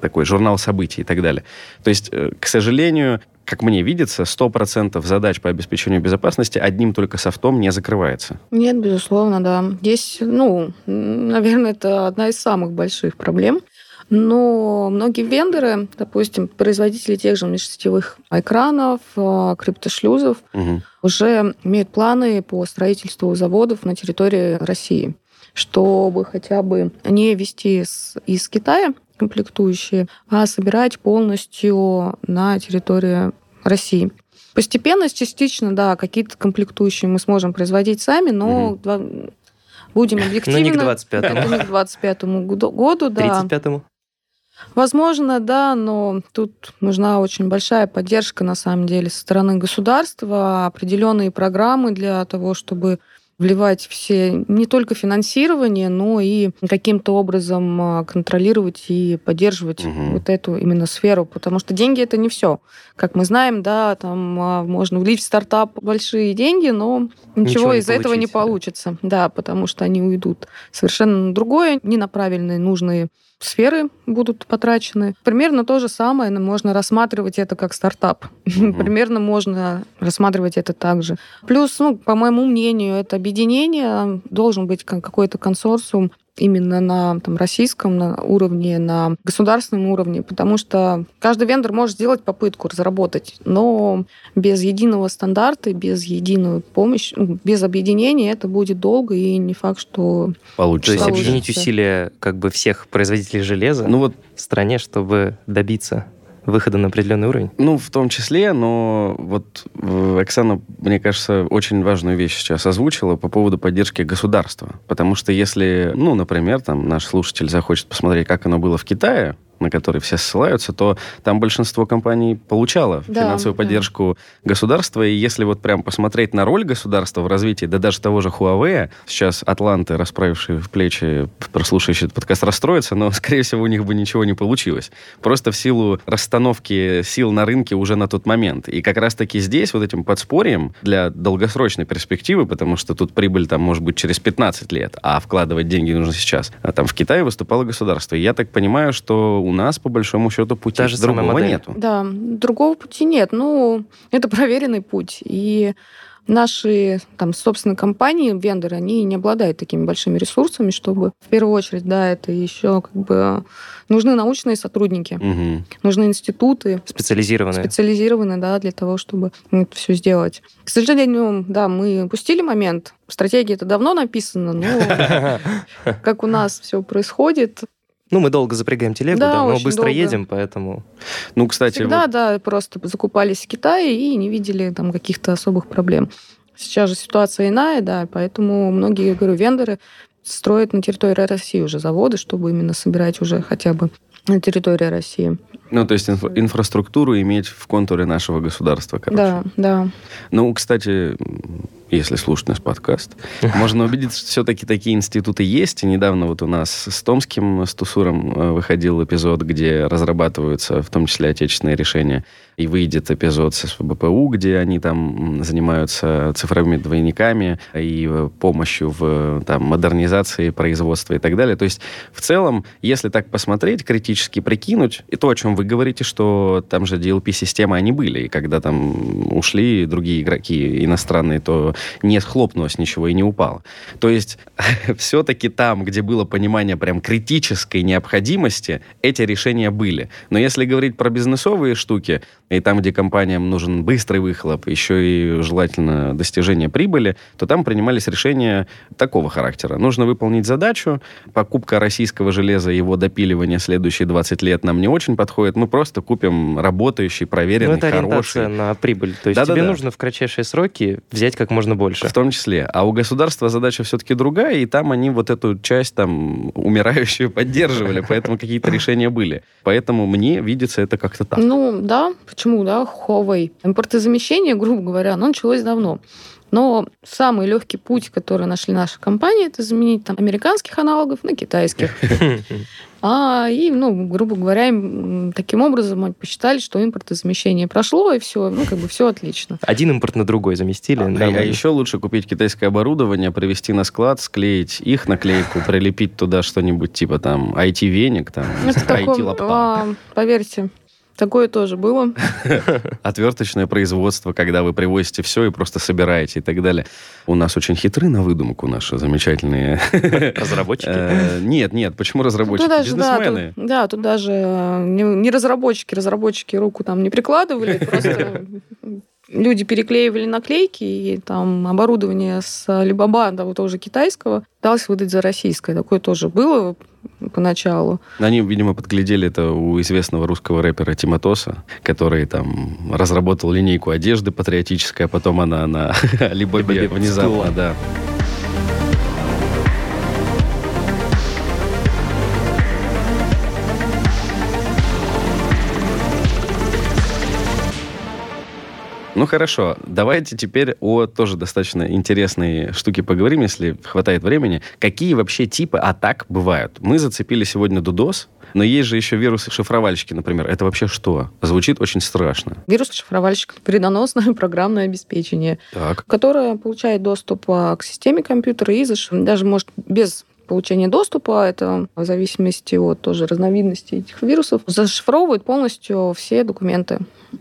такой журнал событий и так далее. То есть, э, к сожалению, как мне видится, 100% задач по обеспечению безопасности одним только софтом не закрывается. Нет, безусловно, да. Здесь, ну, наверное, это одна из самых больших проблем. Но многие вендоры, допустим, производители тех же межсетевых экранов, э, криптошлюзов, угу. уже имеют планы по строительству заводов на территории России чтобы хотя бы не вести из Китая комплектующие, а собирать полностью на территории России. Постепенно, частично, да, какие-то комплектующие мы сможем производить сами, но угу. будем объективны. Но не к 25-му. Это не к 25-му году, да. 35-му? Возможно, да, но тут нужна очень большая поддержка, на самом деле, со стороны государства, определенные программы для того, чтобы вливать все не только финансирование, но и каким-то образом а, контролировать и поддерживать угу. вот эту именно сферу, потому что деньги это не все. Как мы знаем, да, там а, можно влить в стартап большие деньги, но ничего, ничего из этого не получится. Да, потому что они уйдут совершенно на другое, не на правильные, нужные сферы будут потрачены. Примерно то же самое, но можно рассматривать это как стартап. Mm-hmm. Примерно можно рассматривать это также. Плюс, ну, по моему мнению, это объединение, должен быть какой-то консорциум именно на там, российском на уровне, на государственном уровне, потому что каждый вендор может сделать попытку разработать, но без единого стандарта, без единой помощи, ну, без объединения это будет долго и не факт, что получится. То есть объединить усилия как бы всех производителей железа ну, вот... в стране, чтобы добиться выхода на определенный уровень? Ну, в том числе, но вот Оксана, мне кажется, очень важную вещь сейчас озвучила по поводу поддержки государства. Потому что если, ну, например, там наш слушатель захочет посмотреть, как оно было в Китае, на который все ссылаются, то там большинство компаний получало да, финансовую да. поддержку государства. И если вот прям посмотреть на роль государства в развитии, да даже того же Huawei, сейчас атланты, расправившие в плечи, прослушающие этот подкаст, расстроятся, но, скорее всего, у них бы ничего не получилось. Просто в силу расстановки сил на рынке уже на тот момент. И как раз-таки здесь вот этим подспорьем для долгосрочной перспективы, потому что тут прибыль там может быть через 15 лет, а вкладывать деньги нужно сейчас. А там в Китае выступало государство. И я так понимаю, что у нас, по большому счету, пути Та же другого нету. Да, другого пути нет. Ну, это проверенный путь. И наши там, собственные компании, вендоры, они не обладают такими большими ресурсами, чтобы в первую очередь, да, это еще как бы нужны научные сотрудники, угу. нужны институты. Специализированные. Специализированные, да, для того, чтобы это все сделать. К сожалению, да, мы упустили момент. Стратегия это давно написана, но как у нас все происходит, ну, мы долго запрягаем телегу, да, да но быстро долго. едем, поэтому... Ну, кстати... Всегда, вот... да, просто закупались в Китае и не видели там каких-то особых проблем. Сейчас же ситуация иная, да, поэтому многие, я говорю, вендоры строят на территории России уже заводы, чтобы именно собирать уже хотя бы на территории России. Ну, то есть инфра- инфраструктуру иметь в контуре нашего государства, короче. Да, да. Ну, кстати, если слушать наш подкаст, можно убедиться, что все-таки такие институты есть. И недавно вот у нас с Томским, с Тусуром э, выходил эпизод, где разрабатываются в том числе отечественные решения. И выйдет эпизод с СПБПУ, где они там занимаются цифровыми двойниками и э, помощью в там, модернизации производства и так далее. То есть в целом, если так посмотреть, критически прикинуть, и то, о чем вы говорите, что там же DLP-системы, они были, и когда там ушли другие игроки иностранные, то не схлопнулось ничего и не упало. То есть все-таки там, где было понимание прям критической необходимости, эти решения были. Но если говорить про бизнесовые штуки, и там, где компаниям нужен быстрый выхлоп, еще и желательно достижение прибыли, то там принимались решения такого характера. Нужно выполнить задачу, покупка российского железа, его допиливание следующие 20 лет нам не очень подходит, мы просто купим работающий, проверенный, Ну, это хороший. ориентация на прибыль. То есть Да-да-да. тебе нужно в кратчайшие сроки взять как можно больше. В том числе. А у государства задача все-таки другая, и там они вот эту часть там умирающую поддерживали, поэтому какие-то решения были. Поэтому мне видится это как-то так. Ну, да, почему, да, Huawei. Импортозамещение, грубо говоря, оно началось давно. Но самый легкий путь, который нашли наши компании, это заменить там американских аналогов на китайских. А, и, ну, грубо говоря, им, таким образом они посчитали, что импортозамещение прошло, и все, ну, как бы все отлично. Один импорт на другой заместили. А, а еще лучше купить китайское оборудование, привезти на склад, склеить их наклейку, прилепить туда что-нибудь типа там IT-веник, там, такое, IT-лаптоп. а, поверьте, такое тоже было. Отверточное производство, когда вы привозите все и просто собираете и так далее. У нас очень хитры на выдумку наши замечательные. Разработчики. Э, Нет, нет, почему разработчики? Бизнесмены. да, тут даже э, не, разработчики, разработчики руку там не прикладывали, просто люди переклеивали наклейки, и там оборудование с Alibaba, да, вот тоже китайского, пыталось выдать за российское. Такое тоже было поначалу. Они, видимо, подглядели это у известного русского рэпера Тиматоса, который там разработал линейку одежды патриотической, а потом она на Алибабе внезапно, да. Ну хорошо, давайте теперь о тоже достаточно интересной штуке поговорим, если хватает времени. Какие вообще типы атак бывают? Мы зацепили сегодня DDoS, но есть же еще вирусы-шифровальщики, например. Это вообще что? Звучит очень страшно. Вирус-шифровальщик — переносное программное обеспечение, Так. которое получает доступ а, к системе компьютера и даже может без получения доступа, это в зависимости от тоже разновидности этих вирусов, зашифровывает полностью все документы.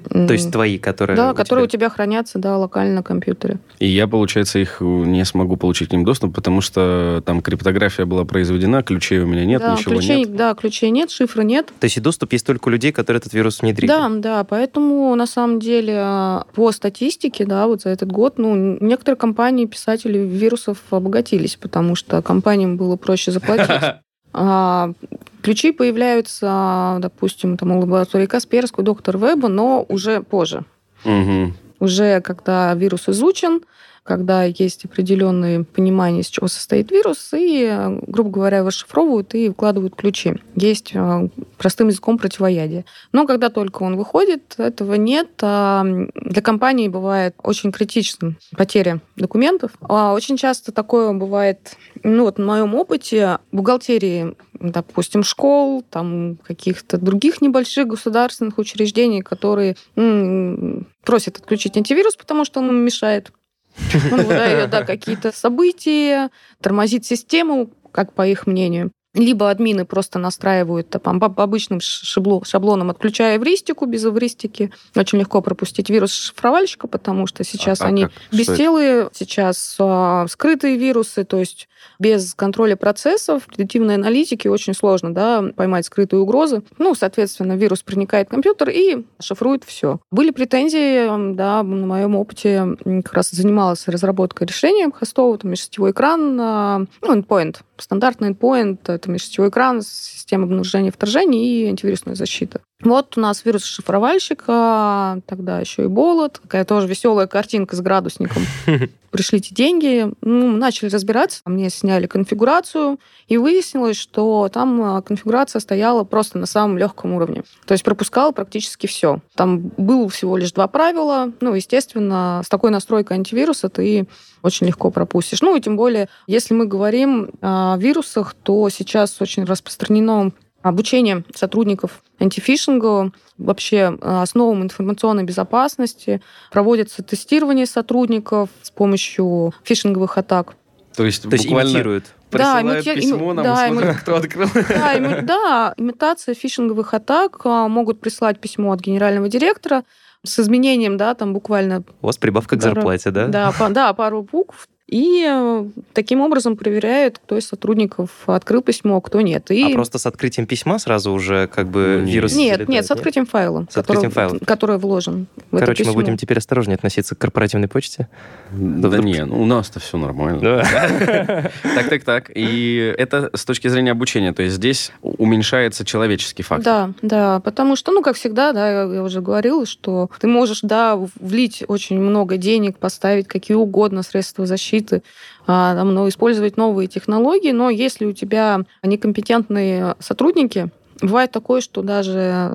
То есть твои, которые... Да, у которые у тебя- тебя хранятся, да, локально на компьютере. И я, получается, их не смогу получить к ним доступ, потому что там криптография была произведена, ключей у меня нет, да, ничего ключей, нет. Да, ключей нет, шифра нет. То есть и доступ есть только у людей, которые этот вирус внедрили. Да, да, поэтому на самом деле по статистике, да, вот за этот год, ну, некоторые компании, писатели вирусов обогатились, потому что компаниям было проще заплатить. А, ключи появляются, допустим, там у лаборатории Касперского, доктор Веба, но уже позже. Мгм. Уже когда вирус изучен, когда есть определенное понимание, из чего состоит вирус, и, грубо говоря, его расшифровывают и вкладывают ключи. Есть э, простым языком противоядие. Но когда только он выходит, этого нет. А Для компании бывает очень критичным потеря документов. А Очень часто такое бывает, ну вот в моем опыте, бухгалтерии, допустим, школ, там каких-то других небольших государственных учреждений, которые просят отключить антивирус, потому что он им мешает. Он выдает да, какие-то события, тормозит систему, как по их мнению. Либо админы просто настраивают там, по обычным шабло- шаблонам, отключая эвристику, без эвристики. Очень легко пропустить вирус шифровальщика, потому что сейчас А- они как? Бестелые, сейчас а, скрытые вирусы, то есть без контроля процессов, предиктивной аналитики очень сложно да, поймать скрытые угрозы. Ну, соответственно, вирус проникает в компьютер и шифрует все. Были претензии, да, на моем опыте как раз занималась разработкой решения хостового, там, межсетевой экран, а, ну, endpoint, стандартный endpoint, это межсетевой экран, система обнаружения вторжений и антивирусная защита. Вот у нас вирус шифровальщика, тогда еще и болот, такая тоже веселая картинка с градусником. Пришлите деньги, ну, начали разбираться, мне сняли конфигурацию, и выяснилось, что там а, конфигурация стояла просто на самом легком уровне. То есть пропускала практически все. Там было всего лишь два правила. Ну, естественно, с такой настройкой антивируса ты очень легко пропустишь. Ну, и тем более, если мы говорим о вирусах, то сейчас очень распространено обучение сотрудников антифишинга, вообще э, основам информационной безопасности. Проводится тестирование сотрудников с помощью фишинговых атак. То есть То есть буквально имитируют. Да, присылают имити- письмо, ими- нам да, смотрим, ими- кто открыл. Да, ими- да, имитация фишинговых атак а, могут прислать письмо от генерального директора с изменением, да, там буквально У вас прибавка к зарплате, да? Да, па- да, пару букв. И э, таким образом проверяют, кто из сотрудников открыл письмо, кто нет. И... А просто с открытием письма сразу уже как бы Ну, вирус Нет, залетает, нет, с открытием файла, С открытием который, файла. который вложен в это Короче, мы письмо. будем теперь осторожнее относиться к корпоративной почте. Да вдруг- не, ну у нас-то все нормально. Да. Так, так, так. И это с точки зрения обучения. То есть здесь уменьшается человеческий фактор. Да, да, потому что, ну, как всегда, да, я я уже говорила, что ты можешь, да, влить очень много денег, поставить какие угодно средства защиты, а, там, ну, использовать новые технологии, но если у тебя некомпетентные сотрудники, Бывает такое, что даже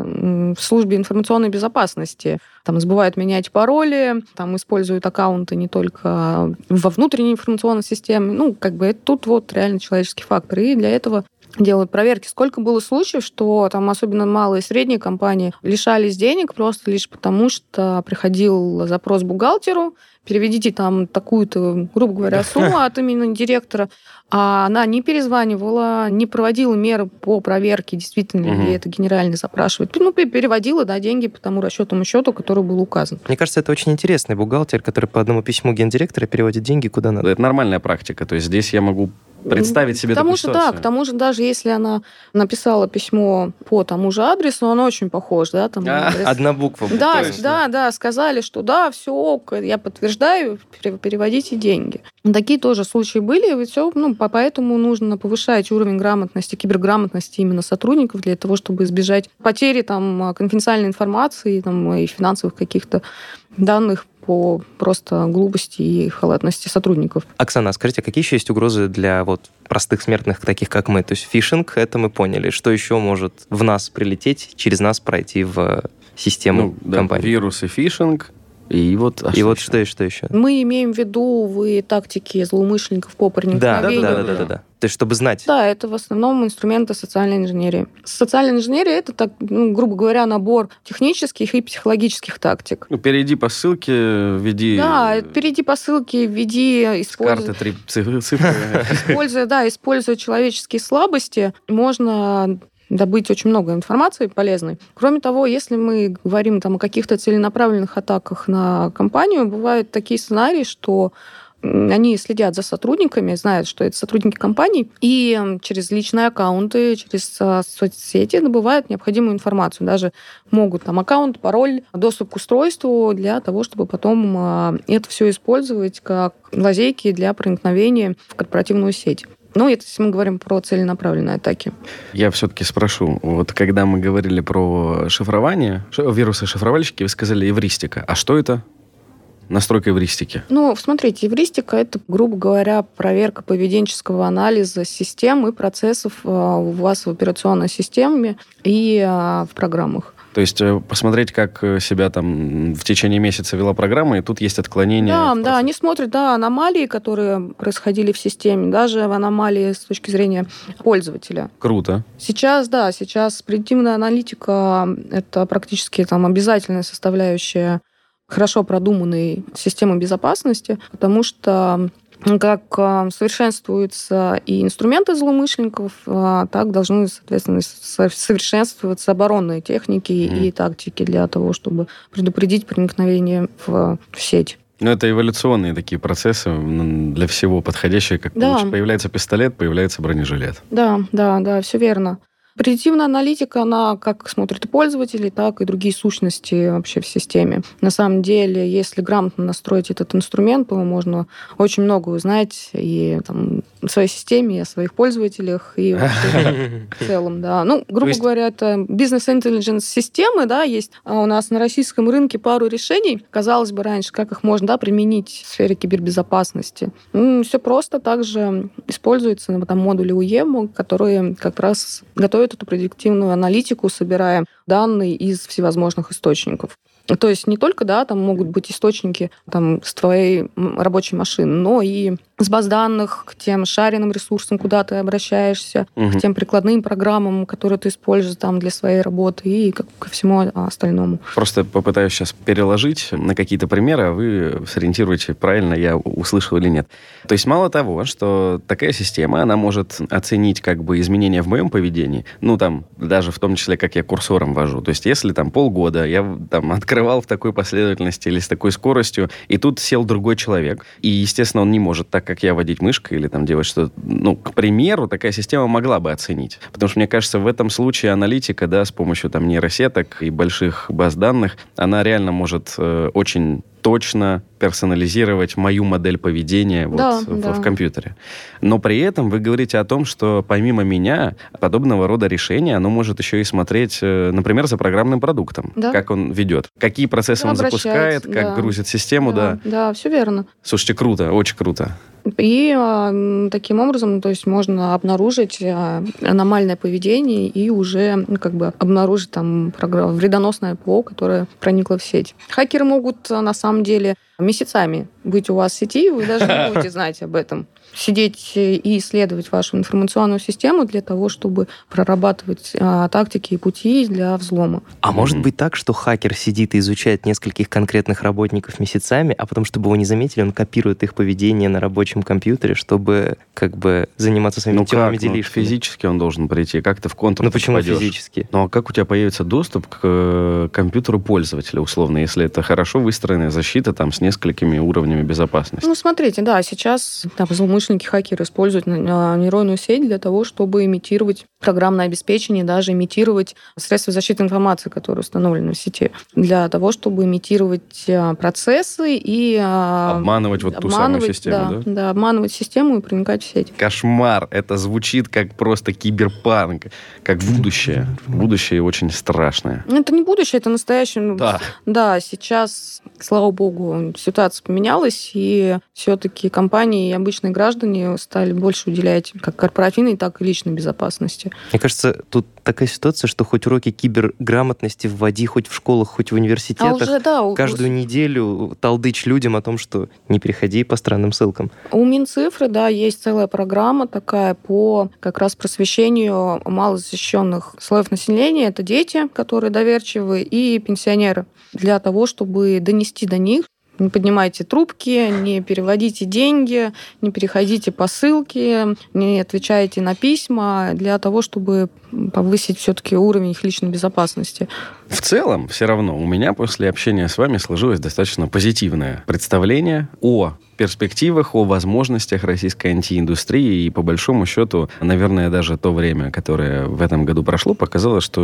в службе информационной безопасности там забывают менять пароли, там используют аккаунты не только во внутренней информационной системе. Ну, как бы это тут вот реально человеческий фактор. И для этого делают проверки. Сколько было случаев, что там особенно малые и средние компании лишались денег просто лишь потому, что приходил запрос бухгалтеру, переведите там такую-то, грубо говоря, сумму от имени директора, а она не перезванивала, не проводила меры по проверке, действительно Мгм. ли это генеральный запрашивает. Ну, пе- переводила, да, деньги по тому расчетному счету, который был указан. Мне кажется, это очень интересный бухгалтер, который по одному письму гендиректора переводит деньги куда надо. Это нормальная практика. То есть здесь я могу представить себе К тому такую же, да, ситуацию. к тому же, даже если она написала письмо по тому же адресу, он очень похож, да, там А, адрес. Одна буква. Да, Точно. да, да, сказали, что да, все ок, я подтверждаю, пере- переводите деньги. Такие тоже случаи были, и все, ну, по- поэтому нужно повышать уровень грамотности, киберграмотности именно сотрудников для того, чтобы избежать потери там конфиденциальной информации там, и финансовых каких-то данных по просто глупости и халатности сотрудников. Оксана, скажите, а какие еще есть угрозы для вот простых смертных, таких как мы? То есть фишинг, это мы поняли. Что еще может в нас прилететь, через нас пройти в систему Ну, да, компании? вирусы, фишинг. И вот, а И вот еще? что и что еще? Мы имеем в виду вы тактики злоумышленников по Да, да, проникновению. да, да, да, да. То есть, чтобы знать. Да, это в основном инструменты социальной инженерии. Социальная инженерия это, так, ну, грубо говоря, набор технических и психологических тактик. Ну, перейди по ссылке, введи Да, перейди по ссылке, введи, используя, три цифры. используя, да, используя человеческие слабости, можно добыть очень много информации полезной. Кроме того, если мы говорим там, о каких-то целенаправленных атаках на компанию, бывают такие сценарии, что они следят за сотрудниками, знают, что это сотрудники компаний, и через личные аккаунты, через а, соцсети добывают необходимую информацию. Даже могут там аккаунт, пароль, доступ к устройству для того, чтобы потом а, это все использовать как лазейки для проникновения в корпоративную сеть. Ну, это если мы говорим про целенаправленные атаки. Я все-таки спрошу, вот когда мы говорили про шифрование, ши- вирусы-шифровальщики, вы сказали эвристика. А что это? Настройка эвристики. Ну, смотрите, эвристика — это, грубо говоря, проверка поведенческого анализа систем и процессов а, у вас в операционной системе и а, в программах. То есть э, посмотреть, как э, себя там в течение месяца вела программа, и тут есть отклонения. Да, да, они смотрят, да, аномалии, которые происходили в системе, даже в аномалии с точки зрения пользователя. Круто. Сейчас, да, сейчас предиктивная аналитика — это практически там обязательная составляющая хорошо продуманной системы безопасности, потому что как а, совершенствуются и инструменты злоумышленников, а, так должны, соответственно, со- совершенствоваться оборонные техники Мгм. и тактики для того, чтобы предупредить проникновение в, в сеть. Ну, это эволюционные такие процессы для всего подходящие. Как Да. лучше появляется пистолет, появляется бронежилет. Да, да, да, все верно. Предиктивная аналитика, она как смотрит и пользователей, так и другие сущности вообще в системе. На самом деле, если грамотно настроить этот инструмент, то можно очень много узнать и там, в своей системе, и о своих пользователях, и в целом, да. Ну, грубо говоря, это бизнес-интеллигенс системы, да, есть а у нас на российском рынке пару решений. Казалось бы, раньше, как их можно, да, применить в сфере кибербезопасности. все просто. Также используются ну, там модули УЕМ, которые как раз готовят эту предиктивную аналитику, собирая данные из всевозможных источников. То есть не только, да, там могут быть источники там, с твоей рабочей машины, но и с баз данных, к тем шаренным ресурсам, куда ты обращаешься, Мгм. к тем прикладным программам, которые ты используешь там для своей работы и ко, ко всему остальному. Просто попытаюсь сейчас переложить на какие-то примеры, а вы сориентируете, правильно я услышал или нет. То есть мало того, что такая система, она может оценить как бы изменения в моем поведении, ну там даже в том числе, как я курсором вожу. То есть если там полгода я там открывал в такой последовательности или с такой скоростью, и тут сел другой человек, и, естественно, он не может так, как я, водить мышкой или там делать что-то, ну, к примеру, такая система могла бы оценить. Потому что, мне кажется, в этом случае аналитика, да, с помощью там нейросеток и больших баз данных, она реально может э, очень точно персонализировать мою модель поведения вот Да, в, да. в компьютере. Но при этом вы говорите о том, что помимо меня подобного рода решение, оно может еще и смотреть, э, например, за программным продуктом, Да. как он ведет, какие процессы Да, он запускает, как да. грузит систему, да. Да, все верно. Слушайте, круто, очень круто. И м, таким образом, то есть можно обнаружить а, аномальное поведение и уже ну, как бы обнаружить там програ- вредоносное ПО, которое проникло в сеть. Хакеры могут а, на самом деле месяцами быть у вас в сети, и вы даже не будете знать об этом. Сидеть э, и исследовать вашу информационную систему для того, чтобы прорабатывать а, тактики и пути для взлома. А может быть так, что хакер сидит и изучает нескольких конкретных работников месяцами, а потом, чтобы его не заметили, он копирует их поведение на рабочем компьютере, чтобы как бы заниматься своими Ну темными как? Ну, физически он должен прийти. Как ты в контур Ну почему попадешь? физически? Ну а как у тебя появится доступ к э, компьютеру пользователя, условно, если это хорошо выстроенная защита там с несколькими уровнями безопасности? Ну, смотрите, да, сейчас там, злоумышленники, хакеры используют нейронную сеть для того, чтобы имитировать программное обеспечение, даже имитировать средства защиты информации, которые установлены в сети, для того, чтобы имитировать а, процессы и... а, Обманывать вот ту самую обманывать, систему, да? Да, обманывать систему и проникать в сеть. Кошмар. Это звучит как просто киберпанк, как будущее. Будущее очень страшное. Это не будущее, это настоящее. Ну, Да. Да, сейчас, слава богу, ситуация поменялась, и все-таки компании и обычные граждане стали больше уделять как корпоративной, так и личной безопасности. Мне кажется, тут такая ситуация, что хоть уроки киберграмотности вводи хоть в школах, хоть в А университетах, уже, да, у- каждую неделю толдычь людям о том, что не переходи по странным ссылкам. У Минцифры, да, есть целая программа такая по как раз просвещению малозащищенных слоев населения. Это дети, которые доверчивы, и пенсионеры. Для того, чтобы донести до них, не поднимайте трубки, не переводите деньги, не переходите по ссылке, не отвечайте на письма, для того, чтобы повысить все-таки уровень их личной безопасности. В целом, все равно, у меня после общения с вами сложилось достаточно позитивное представление о перспективах, о возможностях российской антииндустрии. И по большому счету, наверное, даже то время, которое в этом году прошло, показало, что,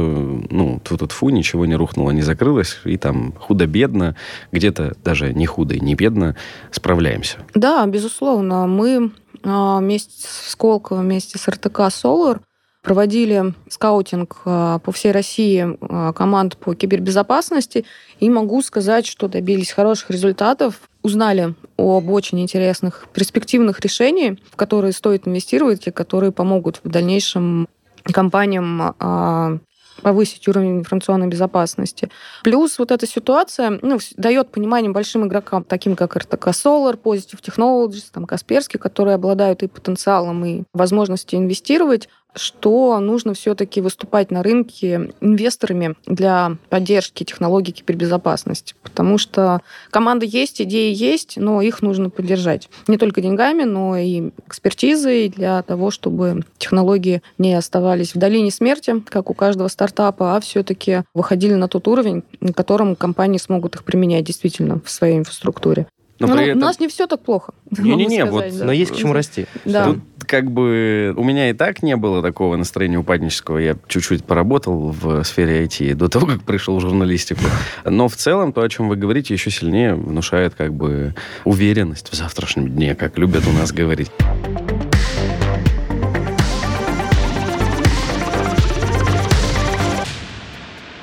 ну, тут фу ничего не рухнуло, не закрылось, и там худо-бедно, где-то даже не худо и не бедно справляемся. Да, безусловно. Мы а, вместе с Сколково, вместе с РТК «Солар» проводили скаутинг а, по всей России а, команд по кибербезопасности, и могу сказать, что добились хороших результатов, узнали об очень интересных перспективных решениях, в которые стоит инвестировать и которые помогут в дальнейшем компаниям а, повысить уровень информационной безопасности. Плюс вот эта ситуация ну, дает понимание большим игрокам, таким как РТК Solar, Positive Technologies, там, Касперский, которые обладают и потенциалом, и возможностью инвестировать, что нужно все-таки выступать на рынке инвесторами для поддержки технологий кибербезопасности. Потому что команда есть, идеи есть, но их нужно поддержать. Не только деньгами, но и экспертизой для того, чтобы технологии не оставались в долине смерти, как у каждого стартапа, а все-таки выходили на тот уровень, на котором компании смогут их применять действительно в своей инфраструктуре. Но Ну, при У этом... нас не все так плохо. Не-не-не, вот, да. Но есть к чему расти. Да. Тут как бы у меня и так не было такого настроения упаднического. Я чуть-чуть поработал в сфере IT до того, как пришел в журналистику. Но в целом то, о чем вы говорите, еще сильнее внушает как бы уверенность в завтрашнем дне, как любят у нас говорить.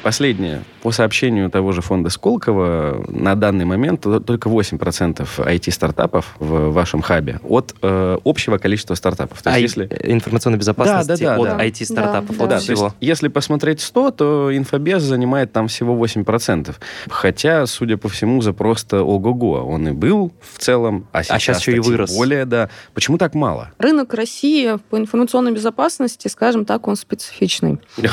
Последнее. По сообщению того же фонда Сколково, на данный момент то- только 8% IT-стартапов в вашем хабе от э, общего количества стартапов. То А есть, если... информационной безопасности Да, да, да, от да. IT-стартапов, Да, от да. то есть, всего. если посмотреть 100, то инфобез занимает там всего 8%. Хотя, судя по всему, запрос-то ого-го. Он и был в целом, а сейчас, щас еще и вырос. более, да. Почему так мало? Рынок России по информационной безопасности, скажем так, он специфичный.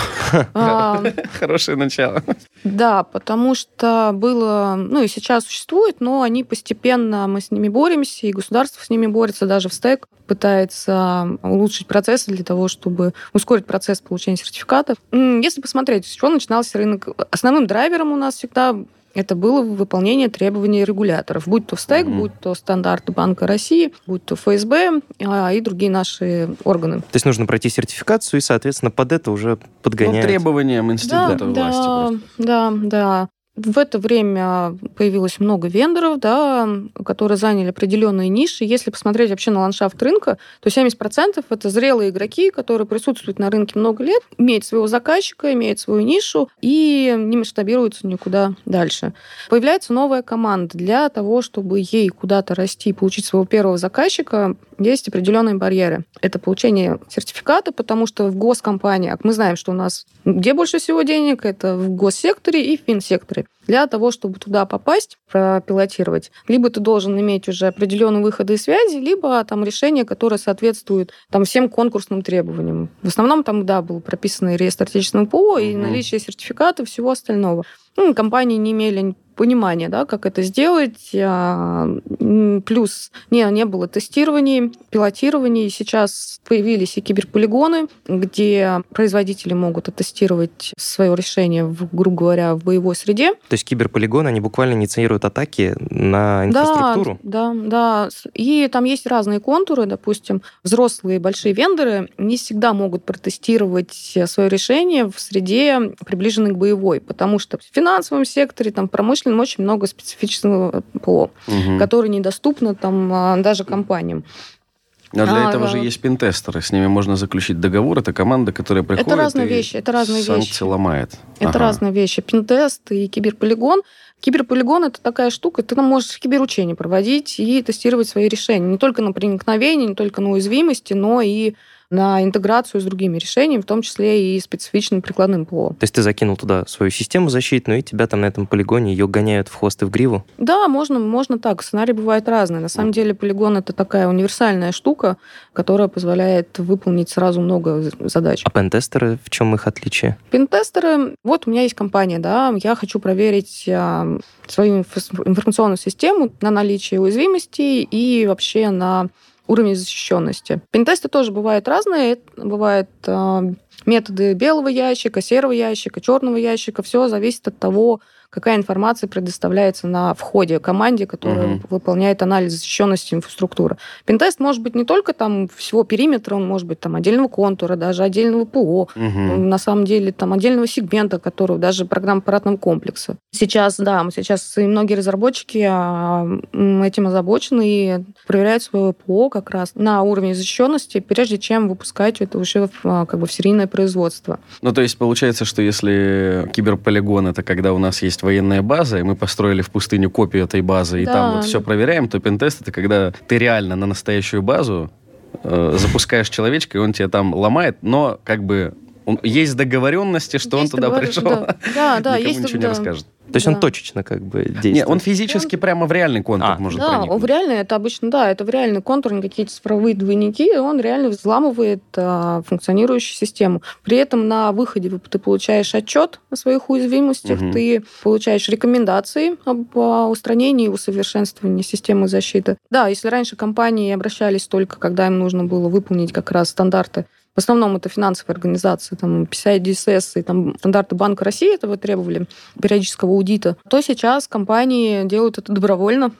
А, Хорошее начало. Да, потому что было, ну и сейчас существует, но они постепенно, мы с ними боремся, и государство с ними борется, даже в стек пытается улучшить процессы для того, чтобы ускорить процесс получения сертификатов. Если посмотреть, с чего начинался рынок, основным драйвером у нас всегда это было выполнение требований регуляторов, будь то в стек, Мгм. будь то стандарты Банка России, будь то ФСБ а, и другие наши органы. То есть нужно пройти сертификацию и, соответственно, под это уже Ну, подгоняют. требованиям института да, власти. да, просто. да, да. В это время появилось много вендоров, да, которые заняли определенные ниши. Если посмотреть вообще на ландшафт рынка, то 70% это зрелые игроки, которые присутствуют на рынке много лет, имеют своего заказчика, имеют свою нишу и не масштабируются никуда дальше. Появляется новая команда. Для того, чтобы ей куда-то расти и получить своего первого заказчика, есть определенные барьеры. Это получение сертификата, потому что в госкомпаниях мы знаем, что у нас где больше всего денег, это в госсекторе и в финсекторе. Для того, чтобы туда попасть, пропилотировать, либо ты должен иметь уже определенные выходы и связи, либо там решение, которое соответствует там всем конкурсным требованиям. В основном там, да, был прописан реестр отечественного ПО и Мгм. наличие сертификата и всего остального. Ну, компании не имели понимания, да, как это сделать. а, Плюс не, не было тестирований, пилотирований. Сейчас появились и киберполигоны, где производители могут оттестировать свое решение, в, грубо говоря, в боевой среде. То есть киберполигоны, они буквально инициируют атаки на инфраструктуру. Да, да, да. И там есть разные контуры. Допустим, взрослые большие вендоры не всегда могут протестировать свое решение в среде, приближенной к боевой, потому что в финансовом секторе, там, в промышленном очень много специфичного ПО, Мгм. которое недоступно там а, даже компаниям. А для А, этого да. же есть пентестеры. С ними можно заключить договор. Это команда, которая приходит разные и вещи, это разные санкции вещи. ломает. Это Ага. разные вещи. Пинтест и киберполигон. Киберполигон это такая штука, ты там можешь киберучения проводить и тестировать свои решения. Не только на проникновение, не только на уязвимости, но и на интеграцию с другими решениями, в том числе и специфичным прикладным ПО. То есть ты закинул туда свою систему защитную, и тебя там на этом полигоне ее гоняют в хвост и в гриву. Да, можно, можно так. Сценарии бывают разные. На самом деле полигон это такая универсальная штука, которая позволяет выполнить сразу много задач. А пентестеры, в чем их отличие? Пентестеры, вот у меня есть компания, да, я хочу проверить а, свою информационную систему на наличие уязвимостей и вообще на уровень защищенности. Пентесты тоже бывают разные. Бывают а, методы белого ящика, серого ящика, черного ящика. Все зависит от того, какая информация предоставляется на входе команде, которая Мгм. выполняет анализ защищенности инфраструктуры. Пентест может быть не только там всего периметра, он может быть там отдельного контура, даже отдельного ПО, Мгм. на самом деле там отдельного сегмента, которого даже программ аппаратного комплекса. Сейчас, да, сейчас и многие разработчики а, этим озабочены и проверяют свое ПО как раз на уровне защищенности, прежде чем выпускать это уже а, как бы в серийное производство. Ну, то есть получается, что если киберполигон это когда у нас есть военная база, и мы построили в пустыню копию этой базы, и Да. там вот все проверяем, то пентест это когда ты реально на настоящую базу э, запускаешь человечка, и он тебя там ломает, но как бы он- есть договоренности, что он Есть туда договор- пришел. Да, да, да, Никому есть ничего не да. расскажет. То есть он Да. точечно как бы действует. Не, он физически прямо в реальный контур А, может Да, проникнуть. в реальный, это обычно, да, это в реальный контур, не какие-то цифровые двойники, и он реально взламывает а, функционирующую систему. При этом на выходе вы- ты получаешь отчет о своих уязвимостях, Мгм. ты получаешь рекомендации об а, устранении и усовершенствовании системы защиты. Да, если раньше компании обращались только, когда им нужно было выполнить как раз стандарты в основном это финансовые организации, там PCI DSS и там стандарты Банка России этого требовали, периодического аудита, то сейчас компании делают это добровольно.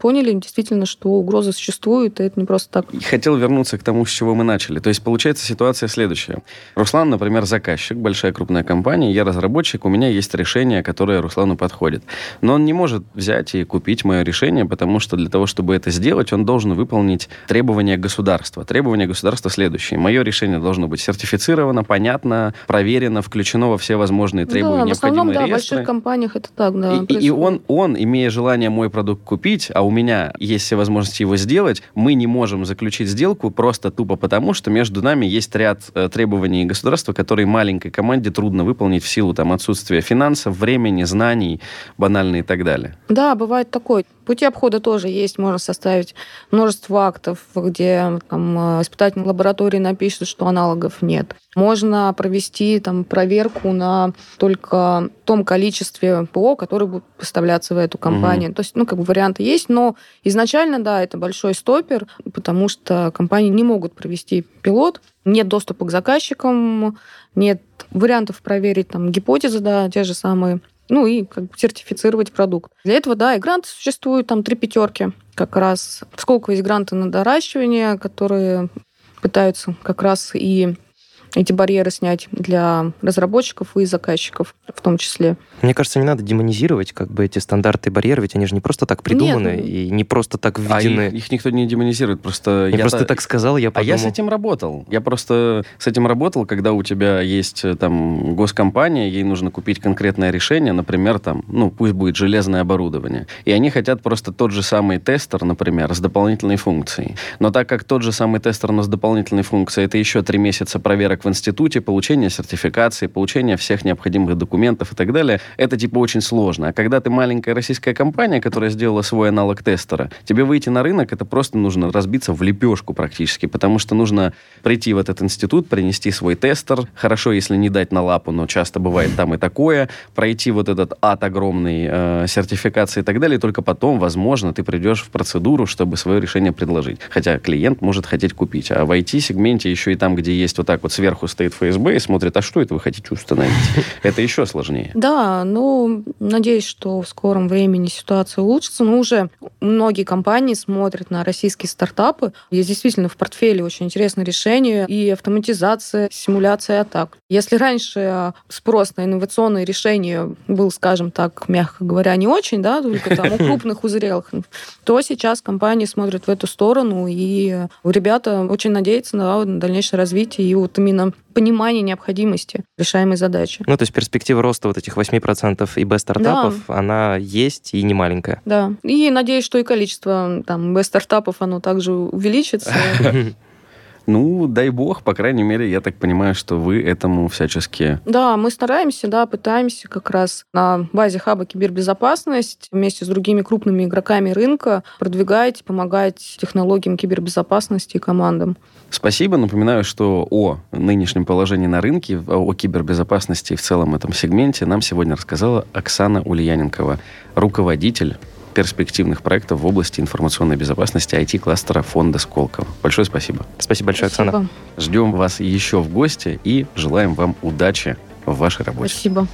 Поняли действительно, что угроза существует, и это не просто так. И хотел вернуться к тому, с чего мы начали. То есть, получается ситуация следующая. Руслан, например, заказчик, большая крупная компания, я разработчик, у меня есть решение, которое Руслану подходит. Но он не может взять и купить мое решение, потому что для того, чтобы это сделать, он должен выполнить требования государства. Требования государства следующие. Мое решение должно быть сертифицировано, понятно, проверено, включено во все возможные требования, да, в основном, необходимые да, в реестры. больших компаниях это так, да. И, и- и он, он, имея желание мой продукт купить, а у меня есть все возможности его сделать, мы не можем заключить сделку просто тупо потому, что между нами есть ряд э, требований государства, которые маленькой команде трудно выполнить в силу там, отсутствия финансов, времени, знаний, банально и так далее. Да, бывает такое. Пути обхода тоже есть. Можно составить множество актов, где там, э, испытательные лаборатории напишут, что аналогов нет. Можно провести там, проверку на только том количестве ПО, которое будет поставляться в эту компанию. То есть, ну, как бы варианты есть, но изначально, да, это большой стопер, потому что компании не могут провести пилот, нет доступа к заказчикам, нет вариантов проверить там гипотезы, да, те же самые ну и как бы сертифицировать продукт. Для этого, да, и гранты существуют, там три пятерки как раз. Сколько есть гранты на доращивание, которые пытаются как раз и эти барьеры снять для разработчиков и заказчиков в том числе. Мне кажется, не надо демонизировать как бы эти стандарты и барьеры, ведь они же не просто так придуманы Нет. и не просто так А введены. их, их никто не демонизирует, просто я я просто так сказал, я А подумал. я с этим работал. Я просто с этим работал, когда у тебя есть э, там госкомпания, ей нужно купить конкретное решение, например, там, ну, пусть будет железное оборудование. И они хотят просто тот же самый тестер, например, с дополнительной функцией. Но так как тот же самый тестер, но с дополнительной функцией, это еще три месяца проверок в институте, получение сертификации, получение всех необходимых документов и так далее, это типа очень сложно. А когда ты маленькая российская компания, которая сделала свой аналог тестера, тебе выйти на рынок, это просто нужно разбиться в лепешку практически, потому что нужно прийти в этот институт, принести свой тестер, хорошо, если не дать на лапу, но часто бывает там и такое, пройти вот этот ад огромный э, сертификации и так далее, и только потом, возможно, ты придешь в процедуру, чтобы свое решение предложить. Хотя клиент может хотеть купить. А в IT-сегменте еще и там, где есть вот так вот сверху стоит ФСБ и смотрит, а что это вы хотите установить? Это еще сложнее. Да, ну, надеюсь, что в скором времени ситуация улучшится. Но уже многие компании смотрят на российские стартапы. Есть действительно в портфеле очень интересные решения и автоматизация, симуляция атак. Если раньше спрос на инновационные решения был, скажем так, мягко говоря, не очень, да, только там у крупных, узрелых, то сейчас компании смотрят в эту сторону, и ребята очень надеются на дальнейшее развитие и вот именно понимание необходимости решаемой задачи. Ну, то есть перспектива роста вот этих 8% ИБ-стартапов, она есть и не маленькая. Да. И надеюсь, что и количество там стартапов оно также увеличится. Ну, дай бог, по крайней мере, я так понимаю, что вы этому всячески... Да, мы стараемся, да, пытаемся как раз на базе хаба кибербезопасность вместе с другими крупными игроками рынка продвигать, помогать технологиям кибербезопасности и командам. Спасибо. Напоминаю, что о нынешнем положении на рынке, о кибербезопасности и в целом этом сегменте нам сегодня рассказала Оксана Ульяненкова, руководитель перспективных проектов в области информационной безопасности IT-кластера фонда Сколково. Большое спасибо. Спасибо большое, Оксана. Спасибо. Ждем вас еще в гости и желаем вам удачи в вашей работе. Спасибо.